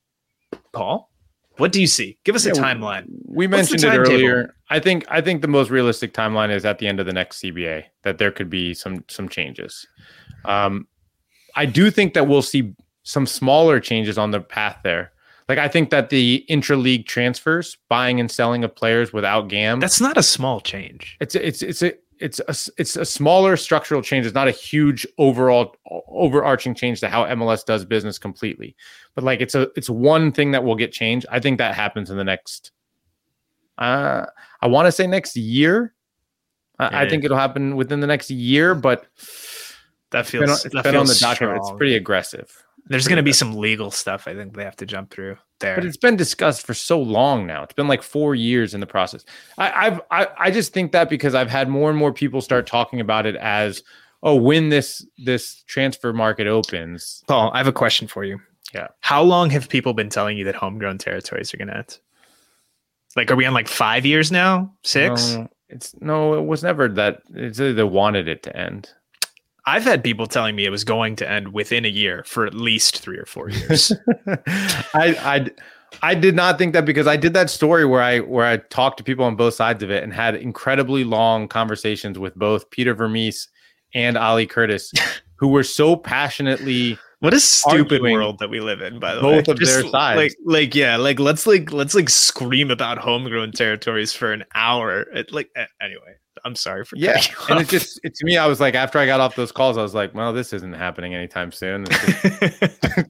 [SPEAKER 2] Paul, what do you see? Give us a
[SPEAKER 3] Yeah, we-
[SPEAKER 2] timeline.
[SPEAKER 3] we
[SPEAKER 2] What's the
[SPEAKER 3] mentioned it
[SPEAKER 2] timetable?
[SPEAKER 3] earlier. I think I think the most realistic timeline is at the end of the next CBA that there could be some some changes. Um, I do think that we'll see some smaller changes on the path there. Like I think that the intra-league transfers, buying and selling of players without GAM,
[SPEAKER 2] That's not a small change.
[SPEAKER 3] it's a- it's it's a it's a it's a smaller structural change. It's not a huge overall overarching change to how MLS does business completely, but like it's a it's one thing that will get changed. I think that happens in the next. Uh, I want to say next year. I, I think it'll happen within the next year, but
[SPEAKER 2] That
[SPEAKER 3] on,
[SPEAKER 2] feels,
[SPEAKER 3] it's
[SPEAKER 2] that
[SPEAKER 3] been on the
[SPEAKER 2] feels
[SPEAKER 3] document. It's pretty aggressive,
[SPEAKER 2] There's going to be some legal stuff I think they have to jump through there.
[SPEAKER 3] but it's been discussed for so long now. It's been like four years in the process. I, I've I, I just think that because I've had more and more people start talking about it as, oh, when this this transfer market opens,
[SPEAKER 2] Paul, I have a question for you.
[SPEAKER 3] Yeah.
[SPEAKER 2] How long have people been telling you that homegrown territories are going to end? Like, are we on like five years now? Six?
[SPEAKER 3] No, It's no, it was never that. It's they wanted it to end.
[SPEAKER 2] I've had people telling me it was going to end within a year for at least three or four years.
[SPEAKER 3] I, I I did not think that because I did that story where I where I talked to people on both sides of it and had incredibly long conversations with both Peter Vermes and Ali Curtis, who were so passionately
[SPEAKER 2] what a stupid world that we live in, by the
[SPEAKER 3] both
[SPEAKER 2] way.
[SPEAKER 3] Both of their sides.
[SPEAKER 2] Like, like, yeah, like let's like let's like scream about homegrown territories for an hour. It, like, anyway, I'm sorry for
[SPEAKER 3] yeah.
[SPEAKER 2] you
[SPEAKER 3] And it just it, to me, I was like, after I got off those calls, I was like, well, this isn't happening anytime soon.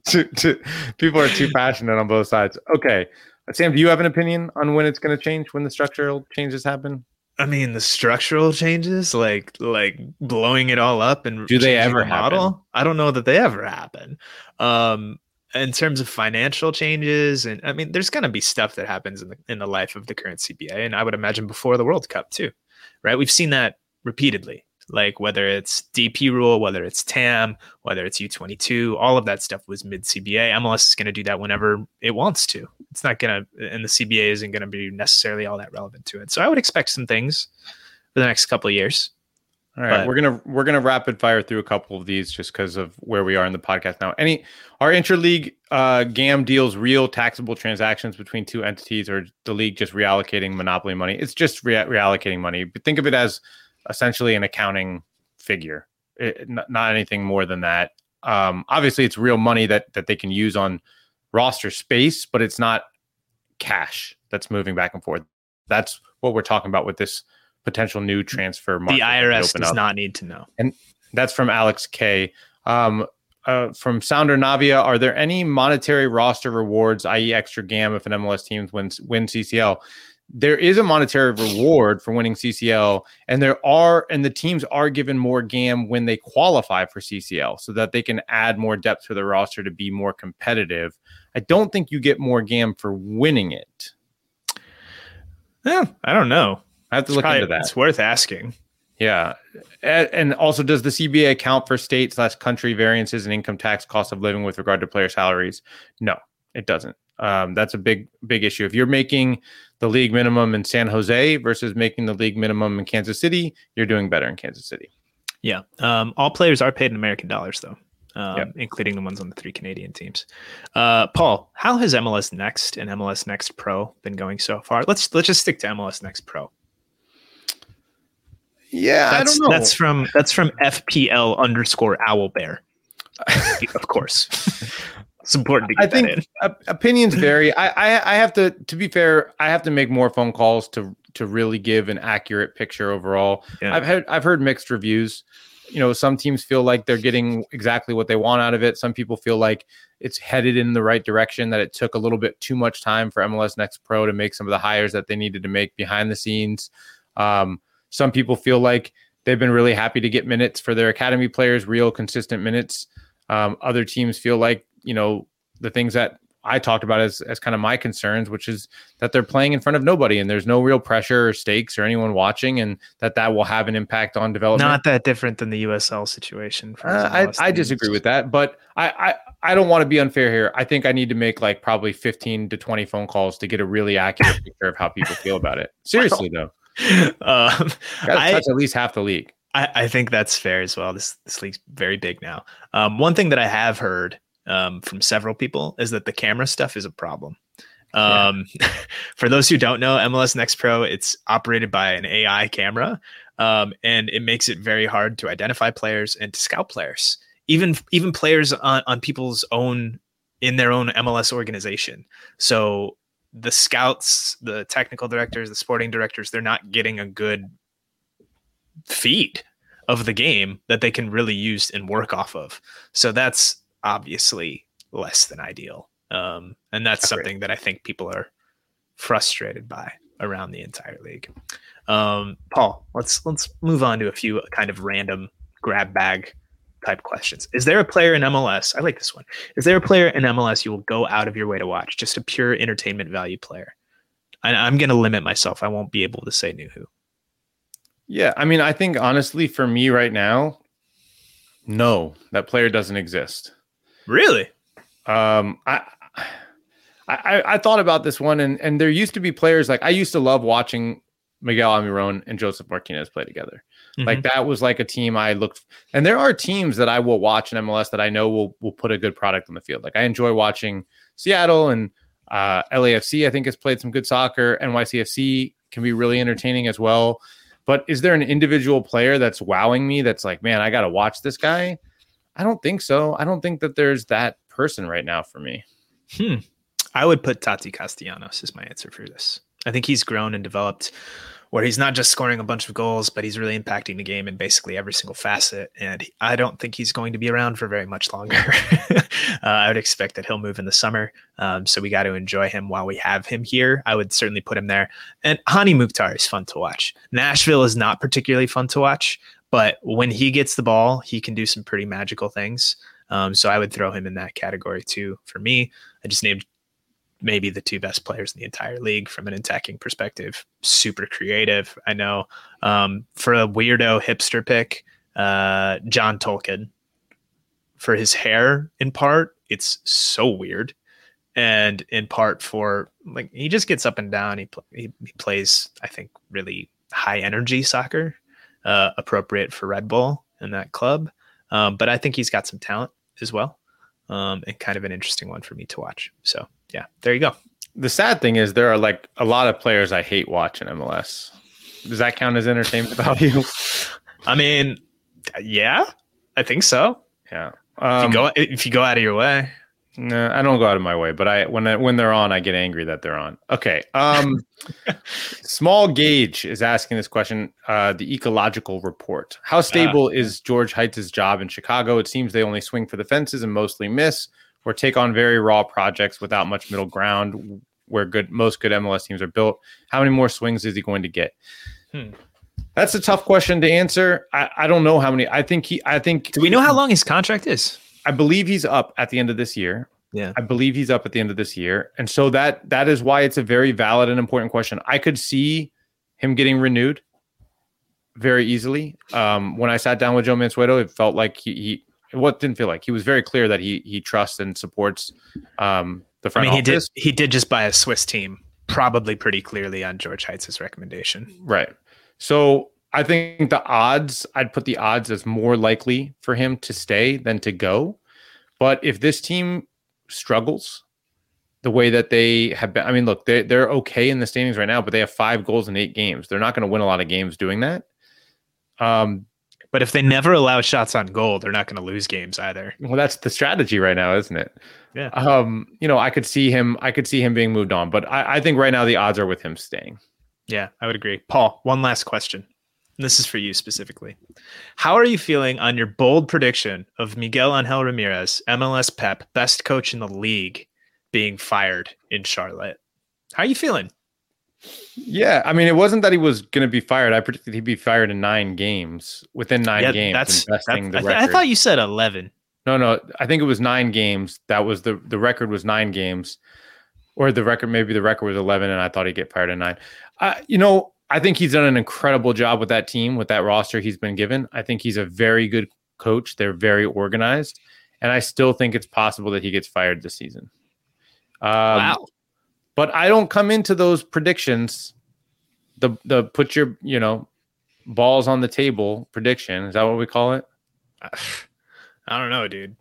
[SPEAKER 3] Too- too- people are too passionate on both sides. Okay. Sam, do you have an opinion on when it's going to change, when the structural changes happen?
[SPEAKER 2] I mean, the structural changes, like like blowing it all up and
[SPEAKER 3] Do they ever
[SPEAKER 2] the
[SPEAKER 3] happen?
[SPEAKER 2] model? I don't know that they ever happen. Um, in terms of financial changes, and I mean, there's gonna be stuff that happens in the in the life of the current CBA, and I would imagine before the World Cup too, right? We've seen that repeatedly, like whether it's DP rule, whether it's TAM, whether it's U22, all of that stuff was mid CBA. MLS is gonna do that whenever it wants to. It's not gonna, and the CBA isn't gonna be necessarily all that relevant to it. So I would expect some things for the next couple of years.
[SPEAKER 3] All right,
[SPEAKER 2] But-
[SPEAKER 3] we're gonna we're gonna rapid fire through a couple of these just because of where we are in the podcast now. Any are interleague uh, GAM deals real taxable transactions between two entities, or the league just reallocating monopoly money? It's just rea- reallocating money. But think of it as essentially an accounting figure, It- not, not anything more than that. Um, obviously, it's real money that that they can use on roster space, but it's not cash that's moving back and forth. That's what we're talking about with this potential new transfer market.
[SPEAKER 2] The IRS does
[SPEAKER 3] up.
[SPEAKER 2] not need to know.
[SPEAKER 3] And that's from Alex K. Um, uh, from Sounder Navia, are there any monetary roster rewards, i.e., extra GAM, if an MLS team wins win CCL? There is a monetary reward for winning CCL, and there are, and the teams are given more GAM when they qualify for CCL, so that they can add more depth to the roster to be more competitive. I don't think you get more GAM for winning it.
[SPEAKER 2] Yeah, I don't know.
[SPEAKER 3] I have to
[SPEAKER 2] It's,
[SPEAKER 3] look
[SPEAKER 2] probably-
[SPEAKER 3] into that.
[SPEAKER 2] it's worth asking.
[SPEAKER 3] Yeah. And also, does the CBA account for state slash country variances in income tax cost of living with regard to player salaries? No, it doesn't. Um, that's a big, big issue. If you're making the league minimum in San Jose versus making the league minimum in Kansas City, you're doing better in Kansas City.
[SPEAKER 2] Yeah. Um, all players are paid in American dollars, though, um,
[SPEAKER 3] Yep.
[SPEAKER 2] including the ones on the three Canadian teams. Uh, Paul, how has MLS Next and MLS Next Pro been going so far? Let's let's just stick to MLS Next Pro.
[SPEAKER 3] Yeah,
[SPEAKER 2] That's that's from that's from FPL underscore Owlbear. of course, it's important to
[SPEAKER 3] I
[SPEAKER 2] get
[SPEAKER 3] think
[SPEAKER 2] that in.
[SPEAKER 3] op- opinions vary. I, I I have to to be fair. I have to make more phone calls to to really give an accurate picture overall.
[SPEAKER 2] Yeah.
[SPEAKER 3] I've heard I've heard mixed reviews. You know, some teams feel like they're getting exactly what they want out of it. Some people feel like it's headed in the right direction. That it took a little bit too much time for MLS Next Pro to make some of the hires that they needed to make behind the scenes. Um, some people feel like they've been really happy to get minutes for their academy players, real consistent minutes. Um, other teams feel like you know the things that I talked about as as kind of my concerns, which is that they're playing in front of nobody and there's no real pressure or stakes or anyone watching, and that that will have an impact on development.
[SPEAKER 2] Not that different than the USL situation. For
[SPEAKER 3] Uh, I, I disagree with that, but I, I I don't want to be unfair here. I think I need to make like probably 15 to 20 phone calls to get a really accurate picture of how people feel about it. Seriously though,
[SPEAKER 2] um, I-
[SPEAKER 3] touch at least half the league.
[SPEAKER 2] I, I think that's fair as well. This this league's very big now. Um, one thing that I have heard um, from several people is that the camera stuff is a problem. Um, for those who don't know, MLS Next Pro it's operated by an AI camera, um, and it makes it very hard to identify players and to scout players, even even players on, on people's own in their own MLS organization. So the scouts, the technical directors, the sporting directors, they're not getting a good feed of the game that they can really use and work off of. So that's obviously less than ideal. Um, and that's something that I think people are frustrated by around the entire league. Um, Paul, let's let's move on to a few kind of random grab bag type questions. Is there a player in MLS? I like this one. Is there a player in MLS you will go out of your way to watch? Just a pure entertainment value player. I, I'm going to limit myself. I won't be able to say Nouhou.
[SPEAKER 3] Yeah, I mean, I think honestly, for me right now, no, that player doesn't exist.
[SPEAKER 2] Really?
[SPEAKER 3] Um, I, I, I thought about this one, and and there used to be players like I used to love watching Miguel Almiron and Josef Martinez play together.
[SPEAKER 2] Mm-hmm.
[SPEAKER 3] Like that was like a team I looked, and there are teams that I will watch in MLS that I know will will put a good product on the field. Like I enjoy watching Seattle and uh, LAFC. I think has played some good soccer. NYCFC can be really entertaining as well. But is there an individual player that's wowing me? That's like, man, I got to watch this guy. I don't think so. I don't think that there's that person right now for me.
[SPEAKER 2] Hmm. I would put Tati Castellanos as my answer for this. I think he's grown and developed where he's not just scoring a bunch of goals, but he's really impacting the game in basically every single facet. And I don't think he's going to be around for very much longer. uh, I would expect that he'll move in the summer. Um, so we got to enjoy him while we have him here. I would certainly put him there. And Hany Mukhtar is fun to watch. Nashville is not particularly fun to watch, but when he gets the ball, he can do some pretty magical things. Um, so I would throw him in that category too. For me, I just named maybe the two best players in the entire league from an attacking perspective. Super creative. I know um, for a weirdo hipster pick, uh, John Tolkin. For his hair, in part, it's so weird, and in part for like he just gets up and down. He pl- he, he plays, I think, really high energy soccer, uh, appropriate for Red Bull and that club. Um, but I think he's got some talent as well, um, and kind of an interesting one for me to watch. So yeah, there you go.
[SPEAKER 3] The sad thing is there are like a lot of players I hate watching MLS. Does that count as entertainment value?
[SPEAKER 2] I mean, yeah, I think so.
[SPEAKER 3] yeah.
[SPEAKER 2] If
[SPEAKER 3] Um,
[SPEAKER 2] you go if you go out of your way,
[SPEAKER 3] no, I don't go out of my way, but I when I, when they're on, I get angry that they're on. Okay. Um, small gauge is asking this question. Uh, the ecological report: How stable is George Heitz' job in Chicago? It seems they only swing for the fences and mostly miss, or take on very raw projects without much middle ground. Where good most good MLS teams are built. How many more swings is he going to get?
[SPEAKER 2] Hmm.
[SPEAKER 3] That's a tough question to answer. I, I don't know how many. I think he. I think.
[SPEAKER 2] do we know how long his contract is?
[SPEAKER 3] I believe he's up at the end of this year.
[SPEAKER 2] Yeah.
[SPEAKER 3] I believe he's up at the end of this year. And so that that is why it's a very valid and important question. I could see him getting renewed very easily. Um, when I sat down with Joe Mansueto, it felt like he, he what didn't feel like he was very clear that he he trusts and supports um, the front.
[SPEAKER 2] I mean, he did he did just buy a Swiss team, probably pretty clearly on George Heitz' recommendation.
[SPEAKER 3] Right. So I think the odds, I'd put the odds as more likely for him to stay than to go. But if this team struggles the way that they have been, I mean, look, they're, they're okay in the standings right now, but they have five goals in eight games. They're not going to win a lot of games doing that. Um,
[SPEAKER 2] But if they never allow shots on goal, they're not going to lose games either.
[SPEAKER 3] well, that's the strategy right now, isn't it?
[SPEAKER 2] Yeah.
[SPEAKER 3] Um, you know, I could see him, I could see him being moved on, but I, I think right now the odds are with him staying.
[SPEAKER 2] Yeah, I would agree. Paul, one last question. And this is for you specifically. How are you feeling on your bold prediction of Miguel Angel Ramirez, MLS Pep, best coach in the league, being fired in Charlotte? How are you feeling?
[SPEAKER 3] Yeah, I mean, it wasn't that he was going to be fired. I predicted he'd be fired in nine games, within nine
[SPEAKER 2] Yeah,
[SPEAKER 3] games,
[SPEAKER 2] that's, that's-
[SPEAKER 3] the
[SPEAKER 2] I, th- I thought you said 11.
[SPEAKER 3] no, no, I think it was nine games. That was the the record was nine games, or the record maybe the record was eleven, and I thought he'd get fired in nine. Uh, you know, I think he's done an incredible job with that team, with that roster he's been given. I think he's a very good coach. They're very organized, and I still think it's possible that he gets fired this season. Um,
[SPEAKER 2] wow.
[SPEAKER 3] But I don't come into those predictions. The the put your you know balls on the table prediction is that what we call it?
[SPEAKER 2] I don't know, dude.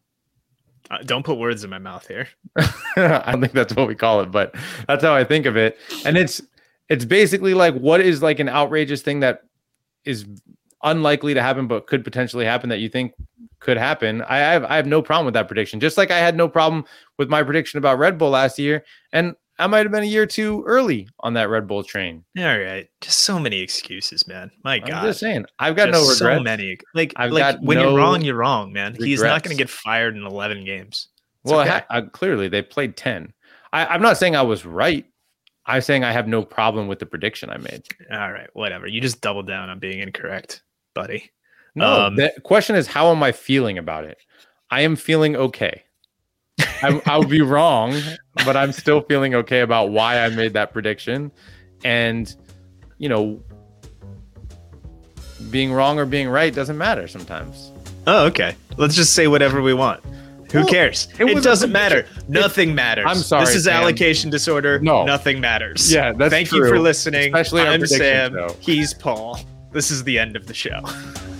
[SPEAKER 2] Uh, don't put words in my mouth here.
[SPEAKER 3] I don't think that's what we call it, but that's how I think of it. And it's it's basically like what is like an outrageous thing that is unlikely to happen, but could potentially happen that you think could happen. I have I have no problem with that prediction. Just like I had no problem with my prediction about Red Bull last year, and I might have been a year too early on that Red Bull train.
[SPEAKER 2] All right. Just so many excuses, man. My God, I'm
[SPEAKER 3] just saying, I've got no
[SPEAKER 2] Just
[SPEAKER 3] regrets.
[SPEAKER 2] So many. Like,
[SPEAKER 3] I've
[SPEAKER 2] like
[SPEAKER 3] got
[SPEAKER 2] when
[SPEAKER 3] no
[SPEAKER 2] you're wrong, you're wrong, man. He's not going to get fired in 11 games. It's
[SPEAKER 3] well,
[SPEAKER 2] okay.
[SPEAKER 3] ha- uh, clearly they played ten. I, I'm not saying I was right. I'm saying I have no problem with the prediction I made.
[SPEAKER 2] All right, whatever. You just doubled down on being incorrect, buddy.
[SPEAKER 3] No,
[SPEAKER 2] Um,
[SPEAKER 3] the question is, how am I feeling about it? I am feeling okay. I, I'll be wrong, but I'm still feeling okay about why I made that prediction. And, you know, being wrong or being right doesn't matter sometimes.
[SPEAKER 2] Oh, okay. Let's just say whatever we want. Who
[SPEAKER 3] Well,
[SPEAKER 2] cares?
[SPEAKER 3] it
[SPEAKER 2] It, doesn't matter. Nothing matters.
[SPEAKER 3] I'm sorry,
[SPEAKER 2] This is
[SPEAKER 3] Sam.
[SPEAKER 2] allocation disorder.
[SPEAKER 3] No.
[SPEAKER 2] Nothing matters.
[SPEAKER 3] Yeah, that's
[SPEAKER 2] Thank you for listening.
[SPEAKER 3] Especially
[SPEAKER 2] I'm Sam.
[SPEAKER 3] show.
[SPEAKER 2] He's Paul. This is the end of the show.